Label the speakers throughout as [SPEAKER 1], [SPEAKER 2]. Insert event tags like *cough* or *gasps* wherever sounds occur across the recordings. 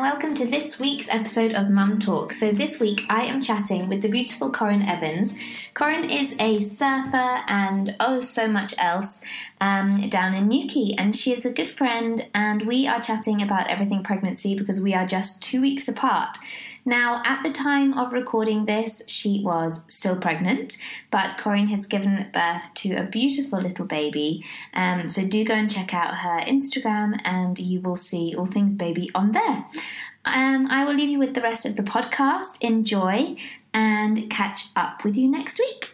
[SPEAKER 1] welcome to this week's episode of Mum Talk. So, this week I am chatting with the beautiful Corinne Evans. Corinne is a surfer and oh, so much else um, down in Newquay, and she is a good friend. And we are chatting about everything pregnancy because we are just two weeks apart. Now, at the time of recording this, she was still pregnant, but Corinne has given birth to a beautiful little baby. Um, so do go and check out her Instagram, and you will see all things baby on there. Um, I will leave you with the rest of the podcast. Enjoy and catch up with you next week.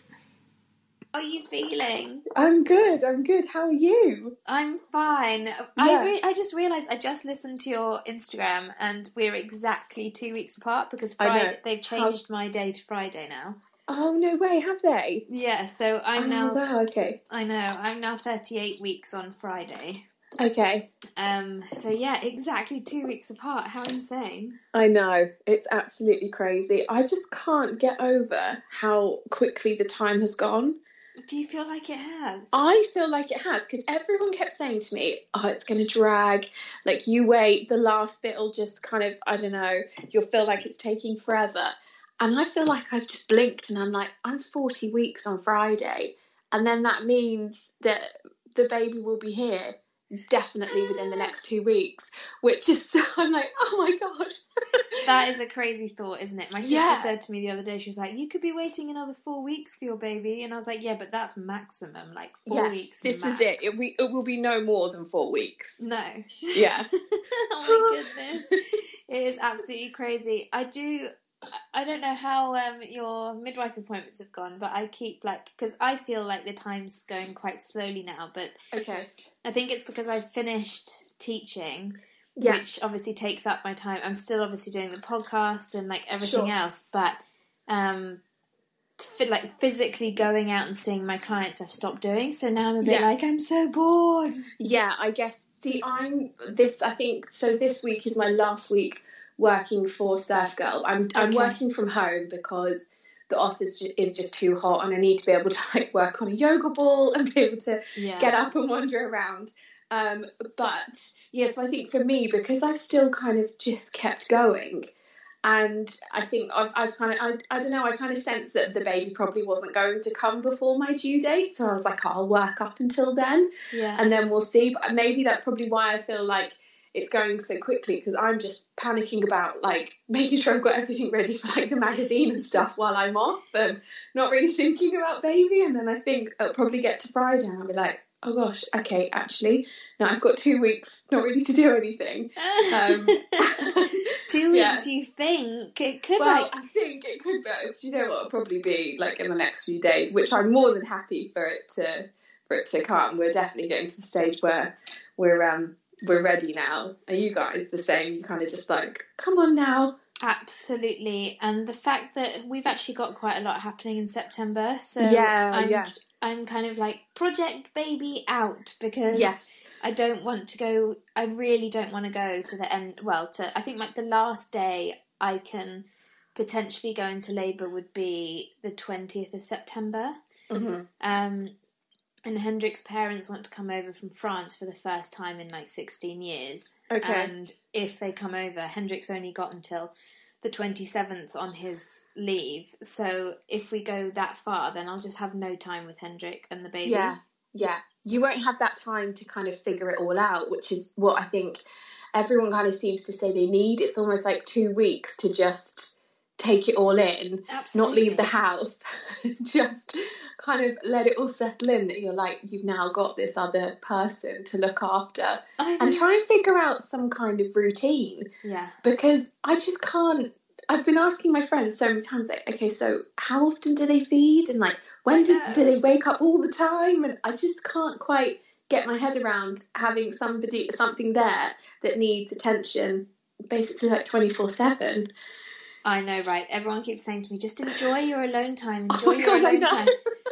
[SPEAKER 1] How are you feeling?
[SPEAKER 2] I'm good. I'm good. How are you?
[SPEAKER 1] I'm fine. I re- I just realised I just listened to your Instagram and we're exactly two weeks apart because Friday they've changed How... my day to Friday now.
[SPEAKER 2] Oh no way! Have they?
[SPEAKER 1] Yeah. So I'm oh, now.
[SPEAKER 2] Wow, okay.
[SPEAKER 1] I know. I'm now 38 weeks on Friday.
[SPEAKER 2] Okay.
[SPEAKER 1] Um. So yeah, exactly two weeks apart. How insane!
[SPEAKER 2] I know it's absolutely crazy. I just can't get over how quickly the time has gone.
[SPEAKER 1] Do you feel like it has?
[SPEAKER 2] I feel like it has because everyone kept saying to me, "Oh, it's going to drag. Like you wait, the last bit will just kind of, I don't know, you'll feel like it's taking forever." And I feel like I've just blinked, and I'm like, I'm 40 weeks on Friday, and then that means that the baby will be here definitely within the next two weeks, which is *laughs* I'm like, oh my gosh. *laughs*
[SPEAKER 1] that is a crazy thought, isn't it? My sister yeah. said to me the other day, she was like, You could be waiting another four weeks for your baby and I was like, Yeah, but that's maximum, like four yes, weeks.
[SPEAKER 2] This
[SPEAKER 1] max.
[SPEAKER 2] is it. It, we, it will be no more than four weeks.
[SPEAKER 1] No.
[SPEAKER 2] Yeah. *laughs*
[SPEAKER 1] oh my goodness. it is absolutely crazy. I do I don't know how um, your midwife appointments have gone, but I keep like because I feel like the time's going quite slowly now. But
[SPEAKER 2] okay,
[SPEAKER 1] I think it's because I've finished teaching, yeah. which obviously takes up my time. I'm still obviously doing the podcast and like everything sure. else, but um, like physically going out and seeing my clients, I've stopped doing. So now I'm a bit yeah. like I'm so bored.
[SPEAKER 2] Yeah, I guess. See, I'm this. I think so. This week is my last week working for Surf Girl. I'm okay. I'm working from home because the office is just too hot and I need to be able to *laughs* like work on a yoga ball and be able to yeah. get up and wander around. Um, but yes, I think for me because I've still kind of just kept going. And I think I've, I've kind of, I, I don't know, I kind of sensed that the baby probably wasn't going to come before my due date. So I was like, oh, I'll work up until then.
[SPEAKER 1] Yeah.
[SPEAKER 2] And then we'll see. But maybe that's probably why I feel like it's going so quickly because I'm just panicking about like *laughs* making sure I've got everything ready for like the magazine and stuff while I'm off and not really thinking about baby. And then I think I'll probably get to Friday and I'll be like, oh gosh, okay, actually, now I've got two weeks not really to do anything. Um, *laughs*
[SPEAKER 1] two *laughs* weeks, yeah. you think it could?
[SPEAKER 2] Well,
[SPEAKER 1] like...
[SPEAKER 2] I think it could, but you know what? It'll probably be like in the next few days, which I'm more than happy for it to for it to come. We're definitely getting to the stage where we're um we're ready now. Are you guys the same? You kind of just like, come on now.
[SPEAKER 1] Absolutely, and the fact that we've actually got quite a lot happening in September, so
[SPEAKER 2] yeah,
[SPEAKER 1] I'm,
[SPEAKER 2] yeah.
[SPEAKER 1] I'm kind of like project baby out because
[SPEAKER 2] yes.
[SPEAKER 1] I don't want to go. I really don't want to go to the end. Well, to I think like the last day I can potentially go into labour would be the twentieth of September.
[SPEAKER 2] Mm-hmm.
[SPEAKER 1] Um, and Hendrik's parents want to come over from France for the first time in like 16 years.
[SPEAKER 2] Okay.
[SPEAKER 1] And if they come over, Hendrik's only got until the 27th on his leave. So if we go that far, then I'll just have no time with Hendrik and the baby.
[SPEAKER 2] Yeah. Yeah. You won't have that time to kind of figure it all out, which is what I think everyone kind of seems to say they need. It's almost like two weeks to just take it all in,
[SPEAKER 1] Absolutely.
[SPEAKER 2] not leave the house, *laughs* just kind of let it all settle in that you're like you've now got this other person to look after and try and figure out some kind of routine.
[SPEAKER 1] Yeah.
[SPEAKER 2] Because I just can't I've been asking my friends so many times, like, okay, so how often do they feed? And like, when do, do they wake up all the time? And I just can't quite get my head around having somebody, something there that needs attention basically like 24 7.
[SPEAKER 1] I know, right? Everyone keeps saying to me, just enjoy your alone time, *laughs* oh enjoy oh your God, alone time.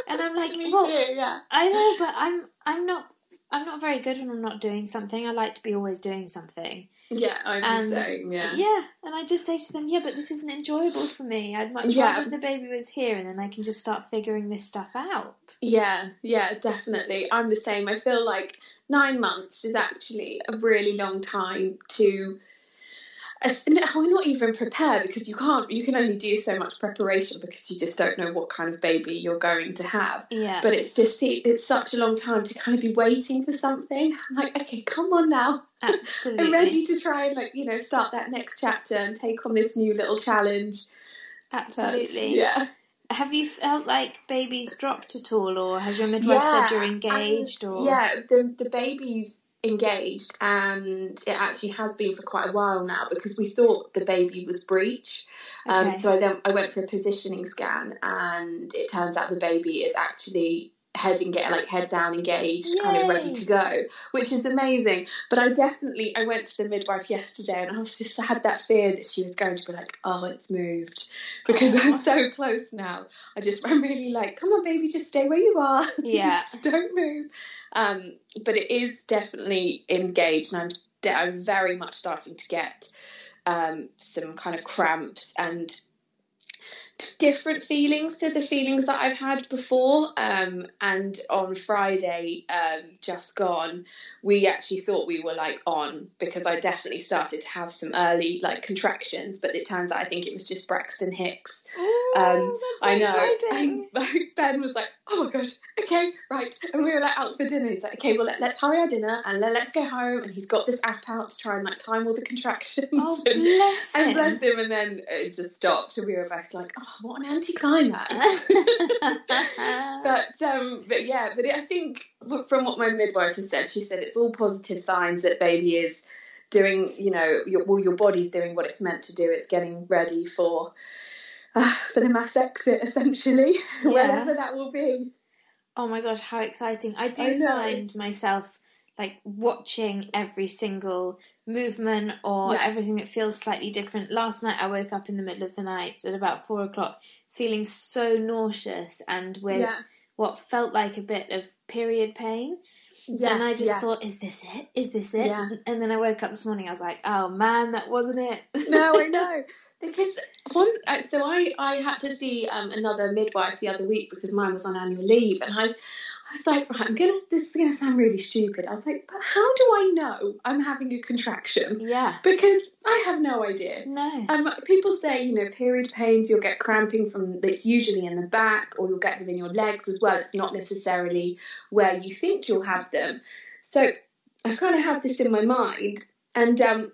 [SPEAKER 1] And I'm *laughs* like,
[SPEAKER 2] me
[SPEAKER 1] well,
[SPEAKER 2] too, yeah.
[SPEAKER 1] I know, but I'm I'm not I'm not very good when I'm not doing something. I like to be always doing something.
[SPEAKER 2] Yeah, I'm and, the same. Yeah,
[SPEAKER 1] yeah, and I just say to them, yeah, but this isn't enjoyable for me. I'd much yeah. rather the baby was here, and then I can just start figuring this stuff out.
[SPEAKER 2] Yeah, yeah, definitely. I'm the same. I feel like nine months is actually a really long time to oh, not even prepare because you can't. You can only do so much preparation because you just don't know what kind of baby you're going to have.
[SPEAKER 1] Yeah.
[SPEAKER 2] But it's just it's such a long time to kind of be waiting for something. I'm like, okay, come on now.
[SPEAKER 1] Absolutely. *laughs*
[SPEAKER 2] I'm ready to try and like you know start that next chapter and take on this new little challenge.
[SPEAKER 1] Absolutely.
[SPEAKER 2] But, yeah.
[SPEAKER 1] Have you felt like babies dropped at all, or has your midwife
[SPEAKER 2] yeah,
[SPEAKER 1] said you're engaged?
[SPEAKER 2] and,
[SPEAKER 1] Or
[SPEAKER 2] yeah, the the baby's engaged, and it actually has been for quite a while now because we thought the baby was breech. Um,
[SPEAKER 1] Okay.
[SPEAKER 2] so I then I went for a positioning scan, and it turns out the baby is actually head and get like head down engaged kind of ready to go which is amazing. But i definitely i went to the midwife yesterday and i was just I had that fear that she was going to be like oh it's moved because i'm so *laughs* close now. I just i'm really like come on baby just stay where you are. *laughs*
[SPEAKER 1] Yeah.
[SPEAKER 2] just don't move. Um but it is definitely engaged and i'm de- i'm very much starting to get um some kind of cramps and different feelings to the feelings that I've had before. Um, and on Friday, um, just gone, we actually thought we were like on because I definitely started to have some early like contractions, but it turns out I think it was just Braxton Hicks.
[SPEAKER 1] Ooh,
[SPEAKER 2] Um, I know. And *laughs* ben was like, "Oh my gosh, okay, right." And we were like out for dinner. He's like, "Okay, well let, us hurry our dinner and let, us go home." And he's got this app out to try and like time all the contractions.
[SPEAKER 1] Oh, *laughs*
[SPEAKER 2] and,
[SPEAKER 1] bless
[SPEAKER 2] and
[SPEAKER 1] him.
[SPEAKER 2] bless him, and then it just stopped, and we were both like, "Oh, what an anticlimax!" *laughs* but um, but yeah, but I think from what my midwife has said, she said it's all positive signs that baby is doing, you know, your, well, your body's doing what it's meant to do. It's getting ready for uh, for the mass exit, essentially, *laughs*
[SPEAKER 1] Yeah.
[SPEAKER 2] wherever that will be.
[SPEAKER 1] Oh my gosh, how exciting! I do
[SPEAKER 2] I
[SPEAKER 1] find myself like watching every single movement or
[SPEAKER 2] Yeah.
[SPEAKER 1] everything that feels slightly different. Last night I woke up in the middle of the night at about four o'clock feeling so nauseous and with
[SPEAKER 2] Yeah.
[SPEAKER 1] what felt like a bit of period pain.
[SPEAKER 2] Yes,
[SPEAKER 1] and I just
[SPEAKER 2] yeah.
[SPEAKER 1] thought, is this it? Is this it? And then I woke up this morning, I was like, oh man, that wasn't it.
[SPEAKER 2] no, I *laughs* know. Because one, uh, so I, I had to see um, another midwife the other week because mine was on annual leave, and I was like, right, I'm gonna. This is gonna sound really stupid. I was like, but how do I know I'm having a contraction?
[SPEAKER 1] yeah.
[SPEAKER 2] Because I have no idea.
[SPEAKER 1] No.
[SPEAKER 2] Um, people say, you know, period pains, you'll get cramping from, it's usually in the back or you'll get them in your legs as well. It's not necessarily where you think you'll have them. So I've kind of had this in my mind. And um,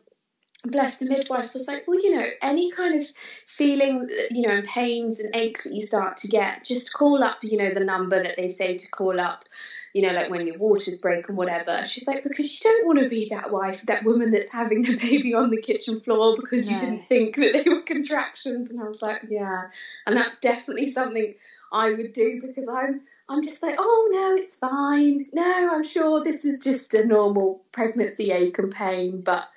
[SPEAKER 2] bless the midwife was like, well, you know, any kind of feeling, you know, and pains and aches that you start to get, just call up, you know, the number that they say to call up you know, like when your waters break and whatever. She's like, because you don't want to be that wife, that woman that's having the baby on the kitchen floor because you
[SPEAKER 1] No.
[SPEAKER 2] didn't think that they were contractions. And I was like, yeah. And that's definitely something I would do because I'm I'm just like, oh no, it's fine. No, I'm sure this is just a normal pregnancy ache and pain, but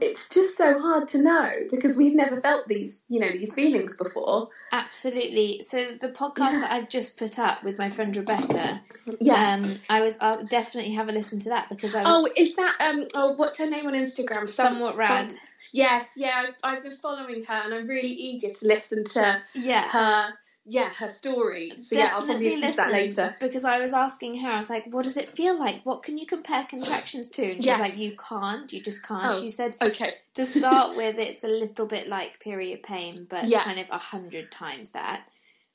[SPEAKER 2] it's just so hard to know because we've never felt these, you know, these feelings before.
[SPEAKER 1] Absolutely. So the podcast
[SPEAKER 2] Yeah.
[SPEAKER 1] that I've just put up with my friend Rebecca,
[SPEAKER 2] Yeah.
[SPEAKER 1] um, I was I'll definitely have a listen to that because I was
[SPEAKER 2] Oh, is that um? Oh, what's her name on Instagram? Some-
[SPEAKER 1] somewhat rad.
[SPEAKER 2] some- Yes, yeah, I've, I've been following her, and I'm really eager to listen to
[SPEAKER 1] yeah.
[SPEAKER 2] her. Yeah, her story. So yeah, I'll probably listen to that later.
[SPEAKER 1] Because I was asking her, I was like, "What does it feel like? What can you compare contractions to?" And she's
[SPEAKER 2] Yes.
[SPEAKER 1] like, "You can't. You just can't."
[SPEAKER 2] Oh.
[SPEAKER 1] She said,
[SPEAKER 2] Okay.
[SPEAKER 1] "To start *laughs* with, it's a little bit like period pain, but
[SPEAKER 2] Yeah.
[SPEAKER 1] kind of a hundred times that."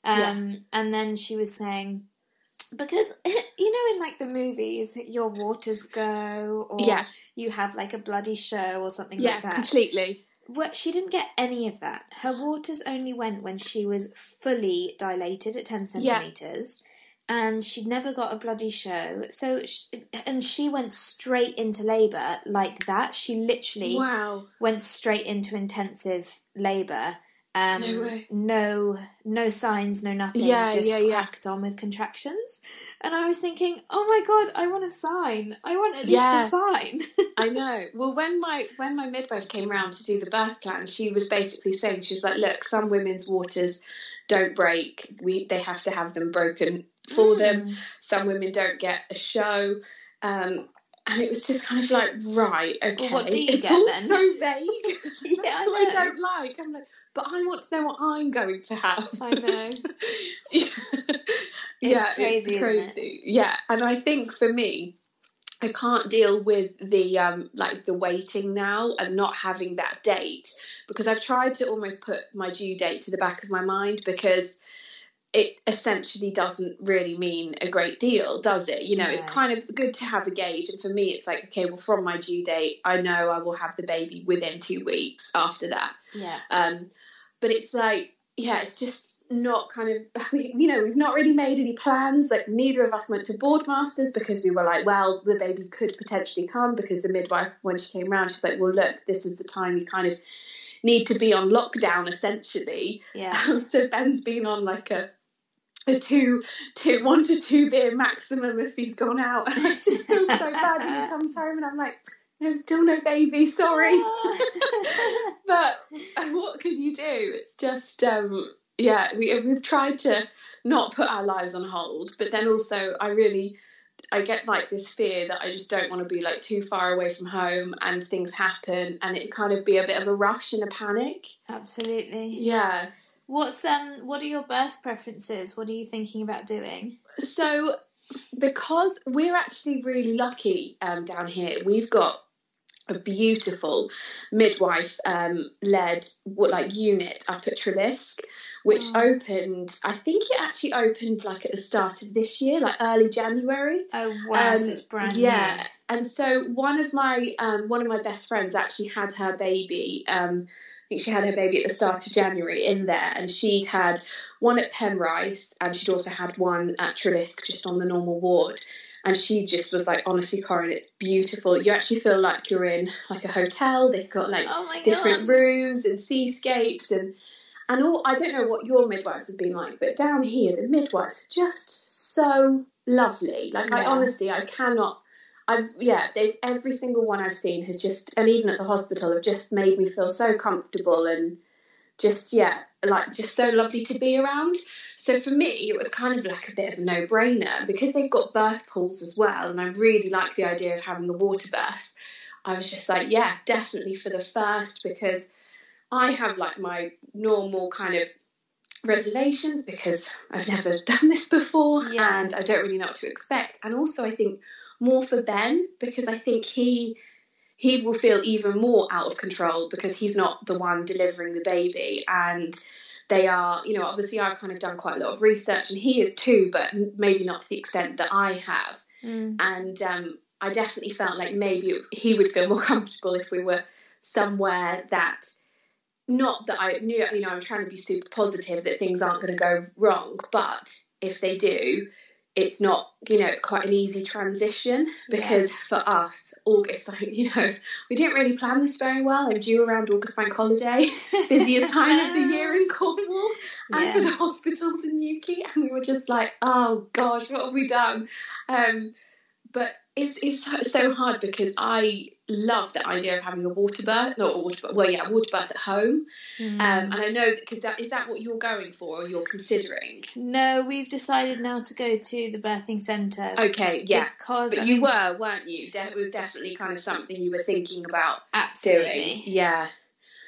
[SPEAKER 1] Um, And then she was saying, because *laughs* you know, in like the movies, your waters go, or
[SPEAKER 2] Yeah.
[SPEAKER 1] you have like a bloody show or something
[SPEAKER 2] Yeah,
[SPEAKER 1] like that.
[SPEAKER 2] completely.
[SPEAKER 1] Well, she didn't get any of that. Her waters only went when she was fully dilated at 10
[SPEAKER 2] Yeah.
[SPEAKER 1] centimetres. And she'd never got a bloody show. So, sh and she went straight into labour like that. She literally
[SPEAKER 2] Wow.
[SPEAKER 1] went straight into intensive labour. Um,
[SPEAKER 2] No
[SPEAKER 1] no, no signs, no nothing.
[SPEAKER 2] Yeah,
[SPEAKER 1] just
[SPEAKER 2] yeah, yeah.
[SPEAKER 1] cracked on with contractions. And I was thinking, oh my god, I want a sign. I want at least a sign. *laughs*
[SPEAKER 2] I know. Well, when my when my midwife came around to do the birth plan, she was basically saying she was like, "Look, some women's waters don't break. We they have to have them broken for them.
[SPEAKER 1] Mm.
[SPEAKER 2] Some women don't get a show." Um, and it was just kind of like, right, okay.
[SPEAKER 1] what do you
[SPEAKER 2] it's
[SPEAKER 1] get
[SPEAKER 2] all
[SPEAKER 1] then?
[SPEAKER 2] so vague. *laughs*
[SPEAKER 1] Yeah, *laughs*
[SPEAKER 2] That's
[SPEAKER 1] I
[SPEAKER 2] what I don't like. I'm like, but I want to know what I'm going to have.
[SPEAKER 1] I know. *laughs*
[SPEAKER 2] yeah,
[SPEAKER 1] crazy,
[SPEAKER 2] it's
[SPEAKER 1] isn't it?
[SPEAKER 2] crazy. Yeah, and I think for me, I can't deal with the um, like the waiting now and not having that date because I've tried to almost put my due date to the back of my mind because it essentially doesn't really mean a great deal, does it? You know, yeah. it's kind of good to have a gauge. And for me, it's like, okay, well, from my due date, I know I will have the baby within two weeks after that.
[SPEAKER 1] Yeah.
[SPEAKER 2] Um, but it's like, yeah, it's just not kind of, *laughs* you know, we've not really made any plans. Like, neither of us went to Boardmasters because we were like, well, the baby could potentially come because the midwife, when she came around, she's like, well, look, this is the time you kind of need to be on lockdown essentially.
[SPEAKER 1] Yeah. *laughs*
[SPEAKER 2] Um, so Ben's been on like a a two, two, one to two beer maximum if he's gone out. And *laughs* I just feel so bad when he comes home and I'm like, there's still no baby, sorry. *laughs* *laughs* but what can you do? It's just, um, yeah, we, we've tried to not put our lives on hold, but then also I really, I get like this fear that I just don't want to be like too far away from home and things happen and it kind of be a bit of a rush and a panic.
[SPEAKER 1] Absolutely.
[SPEAKER 2] Yeah.
[SPEAKER 1] What's um what are your birth preferences? What are you thinking about doing?
[SPEAKER 2] So because we're actually really lucky um, down here, we've got a beautiful midwife um, led what like unit up at Treliske, which oh. opened. I think it actually opened like at the start of this year, like early January.
[SPEAKER 1] Oh wow, um, so it's brand
[SPEAKER 2] yeah. New. And so one of my um, one of my best friends actually had her baby um, I think she had her baby at the start of January in there, and she'd had one at Penrice, and she'd also had one at Treliske, just on the normal ward. And she just was like, honestly, Corinne, it's beautiful. You actually feel like you're in like a hotel. They've got like
[SPEAKER 1] oh
[SPEAKER 2] different rooms and seascapes and and all. I don't know what your midwives have been like, but down here the midwives are just so lovely. Like yeah. I honestly, I cannot I've yeah, they've every single one I've seen has just and even at the hospital have just made me feel so comfortable and just yeah, like just so lovely to be around. So for me, it was kind of like a bit of a no-brainer because they've got birth pools as well, and I really like the idea of having a water birth. I was just like, yeah, definitely for the first because I have like my normal kind of reservations because I've never done this before yeah. and I don't really know what to expect. And also, I think more for Ben because I think he he will feel even more out of control because he's not the one delivering the baby and they are you know obviously I've kind of done quite a lot of research and he is too but maybe not to the extent that I have
[SPEAKER 1] mm.
[SPEAKER 2] and um, I definitely felt like maybe he would feel *laughs* more comfortable if we were somewhere that not that I knew you know I'm trying to be super positive that things aren't going to go wrong but if they do it's not you know it's quite an easy transition because yeah. for us august *laughs* you know we didn't really plan this very well i'm due around august bank holiday *laughs* busiest time of the year in *laughs* cornwall and yes. for the hospitals in newquay and we were just like oh gosh what have we done um, but it's, it's so hard because I love the idea of having a water birth, not a water birth, well, yeah, a water birth at home. Mm. Um, and I know because that is that what you're going for or you're considering?
[SPEAKER 1] No, we've decided now to go to the birthing centre.
[SPEAKER 2] Okay, yeah,
[SPEAKER 1] because
[SPEAKER 2] you were, weren't you? it was definitely kind of something you were thinking about
[SPEAKER 1] absolutely.
[SPEAKER 2] doing. Yeah,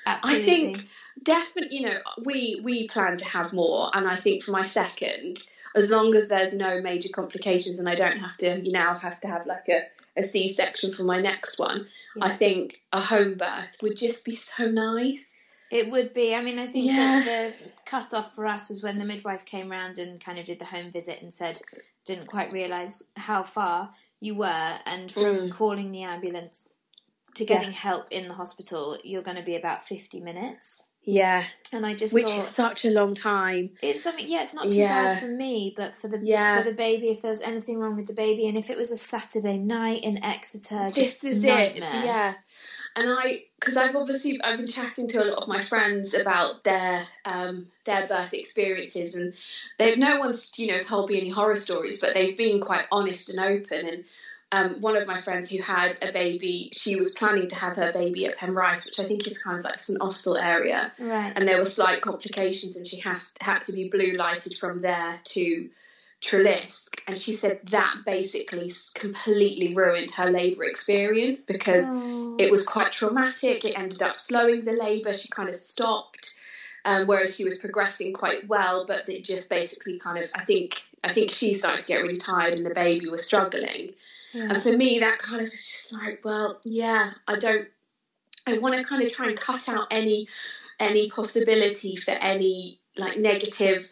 [SPEAKER 1] absolutely.
[SPEAKER 2] I think definitely. You know, we we plan to have more, and I think for my second as long as there's no major complications and I don't have to, you now have to have like a, a C section for my next one, yeah. I think a home birth would just be so nice.
[SPEAKER 1] It would be. I mean, I think yeah. that the cut off for us was when the midwife came round and kind of did the home visit and said, didn't quite realise how far you were, and from mm. calling the ambulance to getting yeah. help in the hospital, you're going to be about 50 minutes.
[SPEAKER 2] Yeah.
[SPEAKER 1] And I just
[SPEAKER 2] Which
[SPEAKER 1] thought,
[SPEAKER 2] is such a long time.
[SPEAKER 1] It's something yeah, it's not too yeah. bad for me, but for the yeah. for the baby, if there was anything wrong with the baby and if it was a Saturday night in Exeter, this is nightmare.
[SPEAKER 2] it. Yeah. And I, because I've obviously I've been chatting to a lot of my friends about their um, their birth experiences, and they've no one's you know told me any horror stories, but they've been quite honest and open. And um, one of my friends who had a baby, she was planning to have her baby at Penrice, which I think is kind of like St Austell area.
[SPEAKER 1] Right.
[SPEAKER 2] And there were slight complications, and she has had to be blue lighted from there to Treliske. And she said that basically completely ruined her labour experience because oh. it was quite traumatic. It ended up slowing the labour. She kind of stopped. Um, whereas she was progressing quite well, but it just basically kind of I think I think she started to get really tired and the baby was struggling. Yeah. And for me, that kind of is just like, well, yeah, I don't. I want to kind of try and cut out any any possibility for any like negative,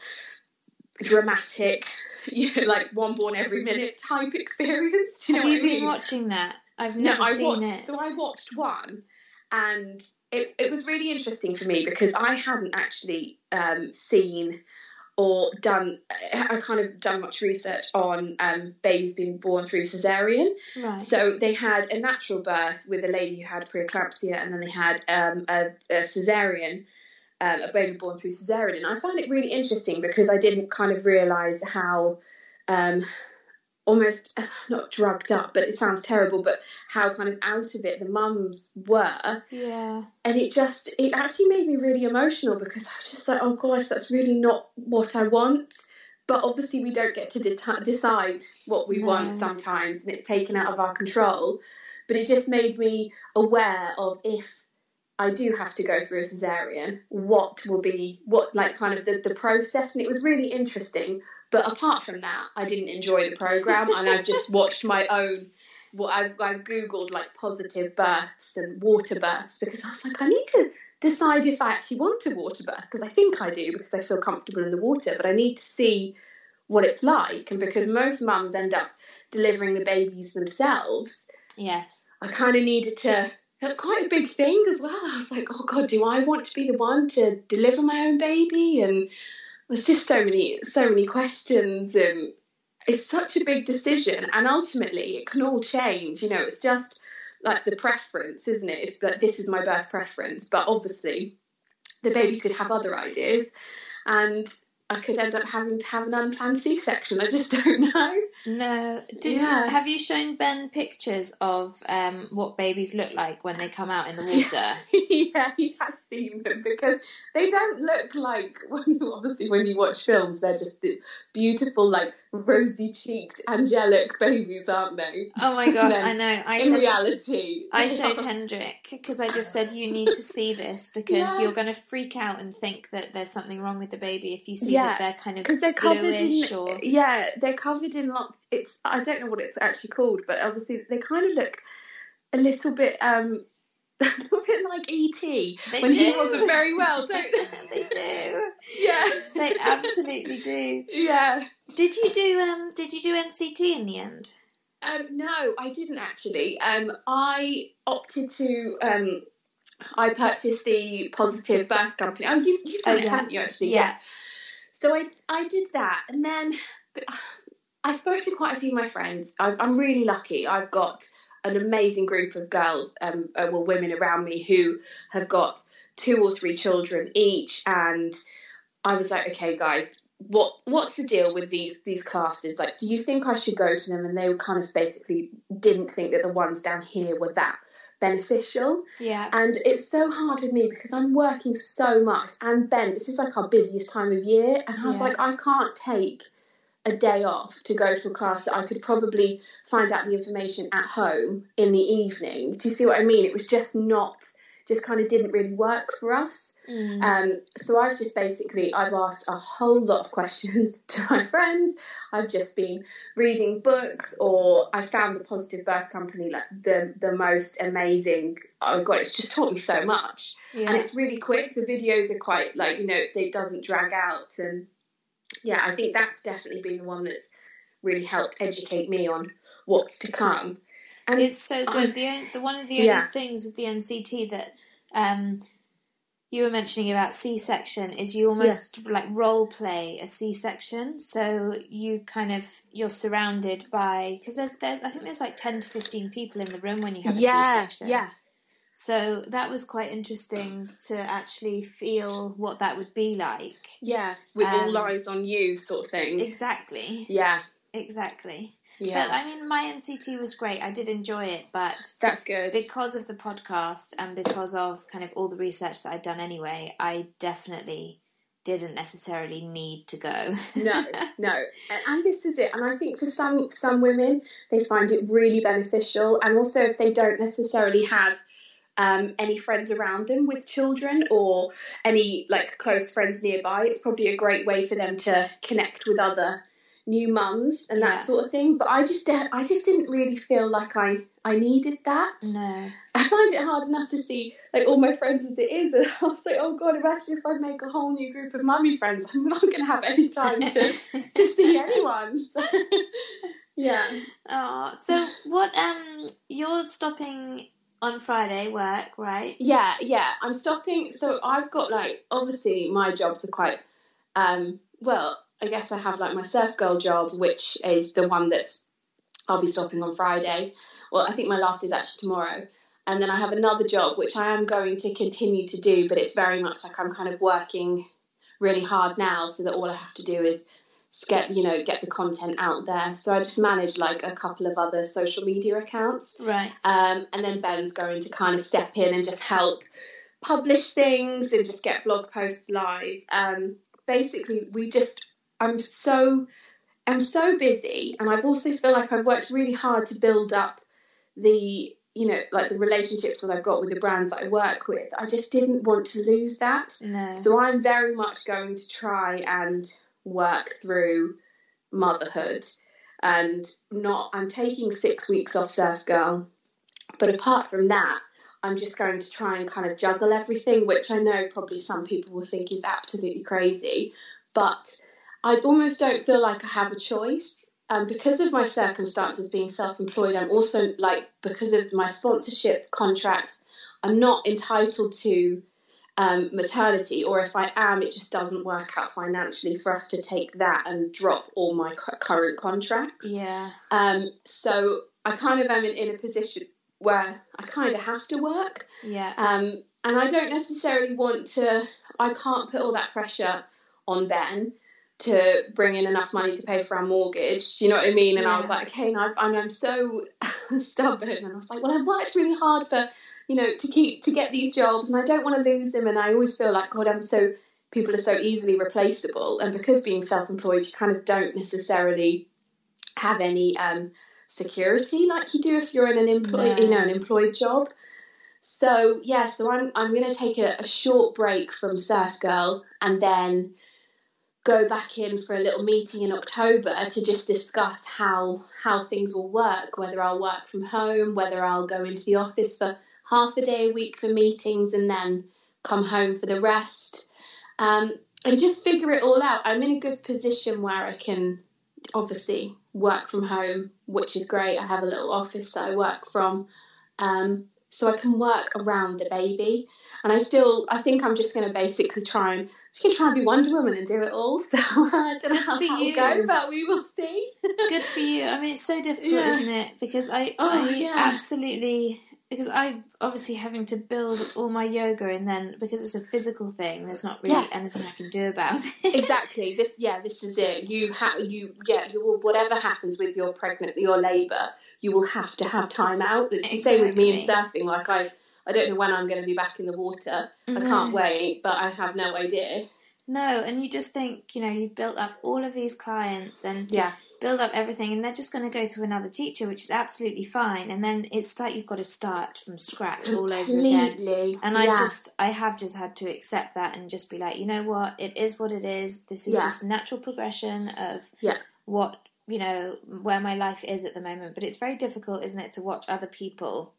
[SPEAKER 2] dramatic, *laughs* you know, like one born every minute type experience.
[SPEAKER 1] You
[SPEAKER 2] Have you
[SPEAKER 1] been
[SPEAKER 2] mean?
[SPEAKER 1] watching that? I've never no, I seen
[SPEAKER 2] watched,
[SPEAKER 1] it.
[SPEAKER 2] So I watched one, and it, it was really interesting for me because I hadn't actually um, seen or done I kind of done much research on um, babies being born through cesarean.
[SPEAKER 1] Right.
[SPEAKER 2] So they had a natural birth with a lady who had preeclampsia, and then they had um, a, a cesarean, um, a baby born through cesarean. And I found it really interesting because I didn't kind of realise how um, almost *sighs* not drugged up, but it sounds terrible, but how kind of out of it the mums were.
[SPEAKER 1] Yeah.
[SPEAKER 2] And it just, it actually made me really emotional because I was just like, oh gosh, that's really not what I want. But obviously, we don't get to de- decide what we no. want sometimes, and it's taken out of our control. But it just made me aware of if I do have to go through a cesarean, what will be, what like kind of the, the process. And it was really interesting but apart from that, I didn't enjoy the program, and I've just *laughs* watched my own. What I've, I've googled like positive births and water births because I was like, I need to decide if I actually want a water birth because I think I do because I feel comfortable in the water, but I need to see what it's like. And because most mums end up delivering the babies themselves,
[SPEAKER 1] yes,
[SPEAKER 2] I kind of needed to. That's quite a big thing as well. I was like, oh God, do I want to be the one to deliver my own baby? And there's just so many so many questions and it's such a big decision and ultimately it can all change you know it's just like the preference isn't it? It's like this is my birth preference but obviously the baby could have other ideas and I could end up having to have an unplanned C-section. I just *laughs* don't know.
[SPEAKER 1] No. Did yeah. you, have you shown Ben pictures of um, what babies look like when they come out in the *laughs* water?
[SPEAKER 2] yeah, he has seen them because they don't look like *laughs* when you, obviously when you watch films, they're just beautiful, like rosy cheeked, angelic babies, aren't they?
[SPEAKER 1] Oh my gosh, I know. I
[SPEAKER 2] in said, reality,
[SPEAKER 1] I showed Hendrik because I just said you need to see this because yeah. you're going to freak out and think that there's something wrong with the baby if you see yeah, that they're kind of because they're covered in or...
[SPEAKER 2] yeah they're covered in lots. It's I don't know what it's actually called, but obviously they kind of look a little bit um *laughs* a little bit like ET
[SPEAKER 1] they
[SPEAKER 2] when
[SPEAKER 1] do.
[SPEAKER 2] he wasn't very well, *laughs* don't
[SPEAKER 1] they? they do.
[SPEAKER 2] Yeah,
[SPEAKER 1] they absolutely do.
[SPEAKER 2] Yeah.
[SPEAKER 1] Did you do um? Did you do NCT in the end?
[SPEAKER 2] Um, no, I didn't actually. Um, I opted to um, I purchased the Positive Birth Company. Oh, you've, you've done oh, it, haven't you? Actually,
[SPEAKER 1] yeah. yeah.
[SPEAKER 2] So I I did that, and then I spoke to quite a few of my friends. i am really lucky. I've got an amazing group of girls, um, uh, well, women around me who have got two or three children each, and I was like, okay, guys, what what's the deal with these these classes? Like, do you think I should go to them? And they kind of basically didn't think that the ones down here were that beneficial.
[SPEAKER 1] Yeah.
[SPEAKER 2] And it's so hard with me because I'm working so much. And Ben, this is like our busiest time of year. And I was yeah. like, I can't take a day off to go to a class that I could probably find out the information at home in the evening. Do you see what I mean? It was just not just kind of didn't really work for us. Mm. Um, so I've just basically I've asked a whole lot of *laughs* questions to my friends. I've just been reading books, or I found the Positive Birth Company like the the most amazing. Oh god, it's just taught me so much, yeah. and it's really quick. The videos are quite like you know it doesn't drag out, and yeah, I think that's definitely been the one that's really helped educate me on what's to come.
[SPEAKER 1] And it's so good. the, the one of the only yeah. things with the NCT that um, you were mentioning about C-section is you almost yeah. like role play a C-section. So you kind of you're surrounded by because there's there's I think there's like ten to fifteen people in the room when you have a
[SPEAKER 2] yeah,
[SPEAKER 1] section
[SPEAKER 2] Yeah.
[SPEAKER 1] So that was quite interesting to actually feel what that would be like.
[SPEAKER 2] Yeah, with um, all eyes on you, sort of thing.
[SPEAKER 1] Exactly.
[SPEAKER 2] Yeah.
[SPEAKER 1] Exactly. Yeah. But I mean, my NCT was great. I did enjoy it, but
[SPEAKER 2] that's good
[SPEAKER 1] because of the podcast and because of kind of all the research that I'd done anyway. I definitely didn't necessarily need to go.
[SPEAKER 2] no, *laughs* no, and this is it. And I think for some some women, they find it really beneficial, and also if they don't necessarily have um, any friends around them with children or any like close friends nearby, it's probably a great way for them to connect with other new mums and that
[SPEAKER 1] Yeah.
[SPEAKER 2] sort of thing. But I just I just didn't really feel like I I needed that.
[SPEAKER 1] No.
[SPEAKER 2] I find it hard enough to see like all my friends as it is. *laughs* And I was like, oh god, imagine if I make a whole new group of mummy friends. I'm not going to have any time to to *laughs* see anyone. So, *laughs* yeah.
[SPEAKER 1] Oh, so what? Um, you're stopping on Friday work, right?
[SPEAKER 2] Yeah, yeah. I'm stopping. So I've got like obviously my jobs are quite um well. I guess I have like my surf girl job, which is the one that's I'll be stopping on Friday. Well, I think my last is actually tomorrow. And then I have another job which I am going to continue to do, but it's very much like I'm kind of working really hard now, so that all I have to do is get you know get the content out there. So I just manage like a couple of other social media accounts.
[SPEAKER 1] Right.
[SPEAKER 2] Um, and then Ben's going to kind of step in and just help publish things and just get blog posts live. Um, basically, we just, I'm so, I'm so busy, and I've also feel like I've worked really hard to build up the, you know, like the relationships that I've got with the brands that I work with. I just didn't want to lose that.
[SPEAKER 1] No.
[SPEAKER 2] So I'm very much going to try and work through motherhood and not I'm taking six weeks off Surf Girl. But apart from that, I'm just going to try and kind of juggle everything, which I know probably some people will think is absolutely crazy. But I almost don't feel like I have a choice. Um, because of my circumstances being self employed, I'm also like, because of my sponsorship contracts, I'm not entitled to um, maternity, or if I am, it just doesn't work out financially for us to take that and drop all my cu- current contracts.
[SPEAKER 1] Yeah.
[SPEAKER 2] Um, so I kind of am in, in a position where I kind of have to work,
[SPEAKER 1] Yeah.
[SPEAKER 2] um, and I don't necessarily want to. I can't put all that pressure on Ben to bring in enough money to pay for our mortgage. Do you know what I mean? And I was like, okay, and I've, and I'm so *laughs* stubborn, and I was like, well, I've worked really hard for, you know, to keep to get these jobs, and I don't want to lose them, and I always feel like, God, I'm so people are so easily replaceable, and because being self-employed, you kind of don't necessarily have any um, security like you do if you're in an employed,
[SPEAKER 1] No.
[SPEAKER 2] you know, an employed job. So yeah, so I'm I'm going to take a, a short break from Surf Girl and then go back in for a little meeting in October to just discuss how how things will work, whether I'll work from home, whether I'll go into the office for half a day a week for meetings and then come home for the rest. Um, and just figure it all out. I'm in a good position where I can obviously work from home, which is great. I have a little office that I work from. Um, so I can work around the baby. And I still, I think I'm just going to basically try and, just gonna try and be Wonder Woman and do it all. *laughs* So uh, I don't know how that will go, but we will see.
[SPEAKER 1] Good for you. I mean, it's so difficult,
[SPEAKER 2] Yeah.
[SPEAKER 1] isn't it? Because I,
[SPEAKER 2] Oh,
[SPEAKER 1] I
[SPEAKER 2] yeah.
[SPEAKER 1] absolutely, because I obviously having to build all my yoga, and then because it's a physical thing, there's not really
[SPEAKER 2] Yeah.
[SPEAKER 1] anything I can do about it. *laughs*
[SPEAKER 2] exactly. This, yeah, this is it. You have, you, yeah, you will. Whatever happens with your pregnant, your labour, you will have to have time out. It's the same with me and surfing. Like I, I don't know when I'm going to be back in the water. I can't wait, but I have no idea.
[SPEAKER 1] No, and you just think, you know, you've built up all of these clients and
[SPEAKER 2] Yeah,
[SPEAKER 1] build up everything, and they're just going to go to another teacher, which is absolutely fine. And then it's like you've got to start from scratch all over again.
[SPEAKER 2] completely.
[SPEAKER 1] And I just, I have just had to accept that and just be like, you know what, it is what it is. This is
[SPEAKER 2] Yeah.
[SPEAKER 1] just natural progression of
[SPEAKER 2] Yeah.
[SPEAKER 1] what, you know, where my life is at the moment. But it's very difficult, isn't it, to watch other people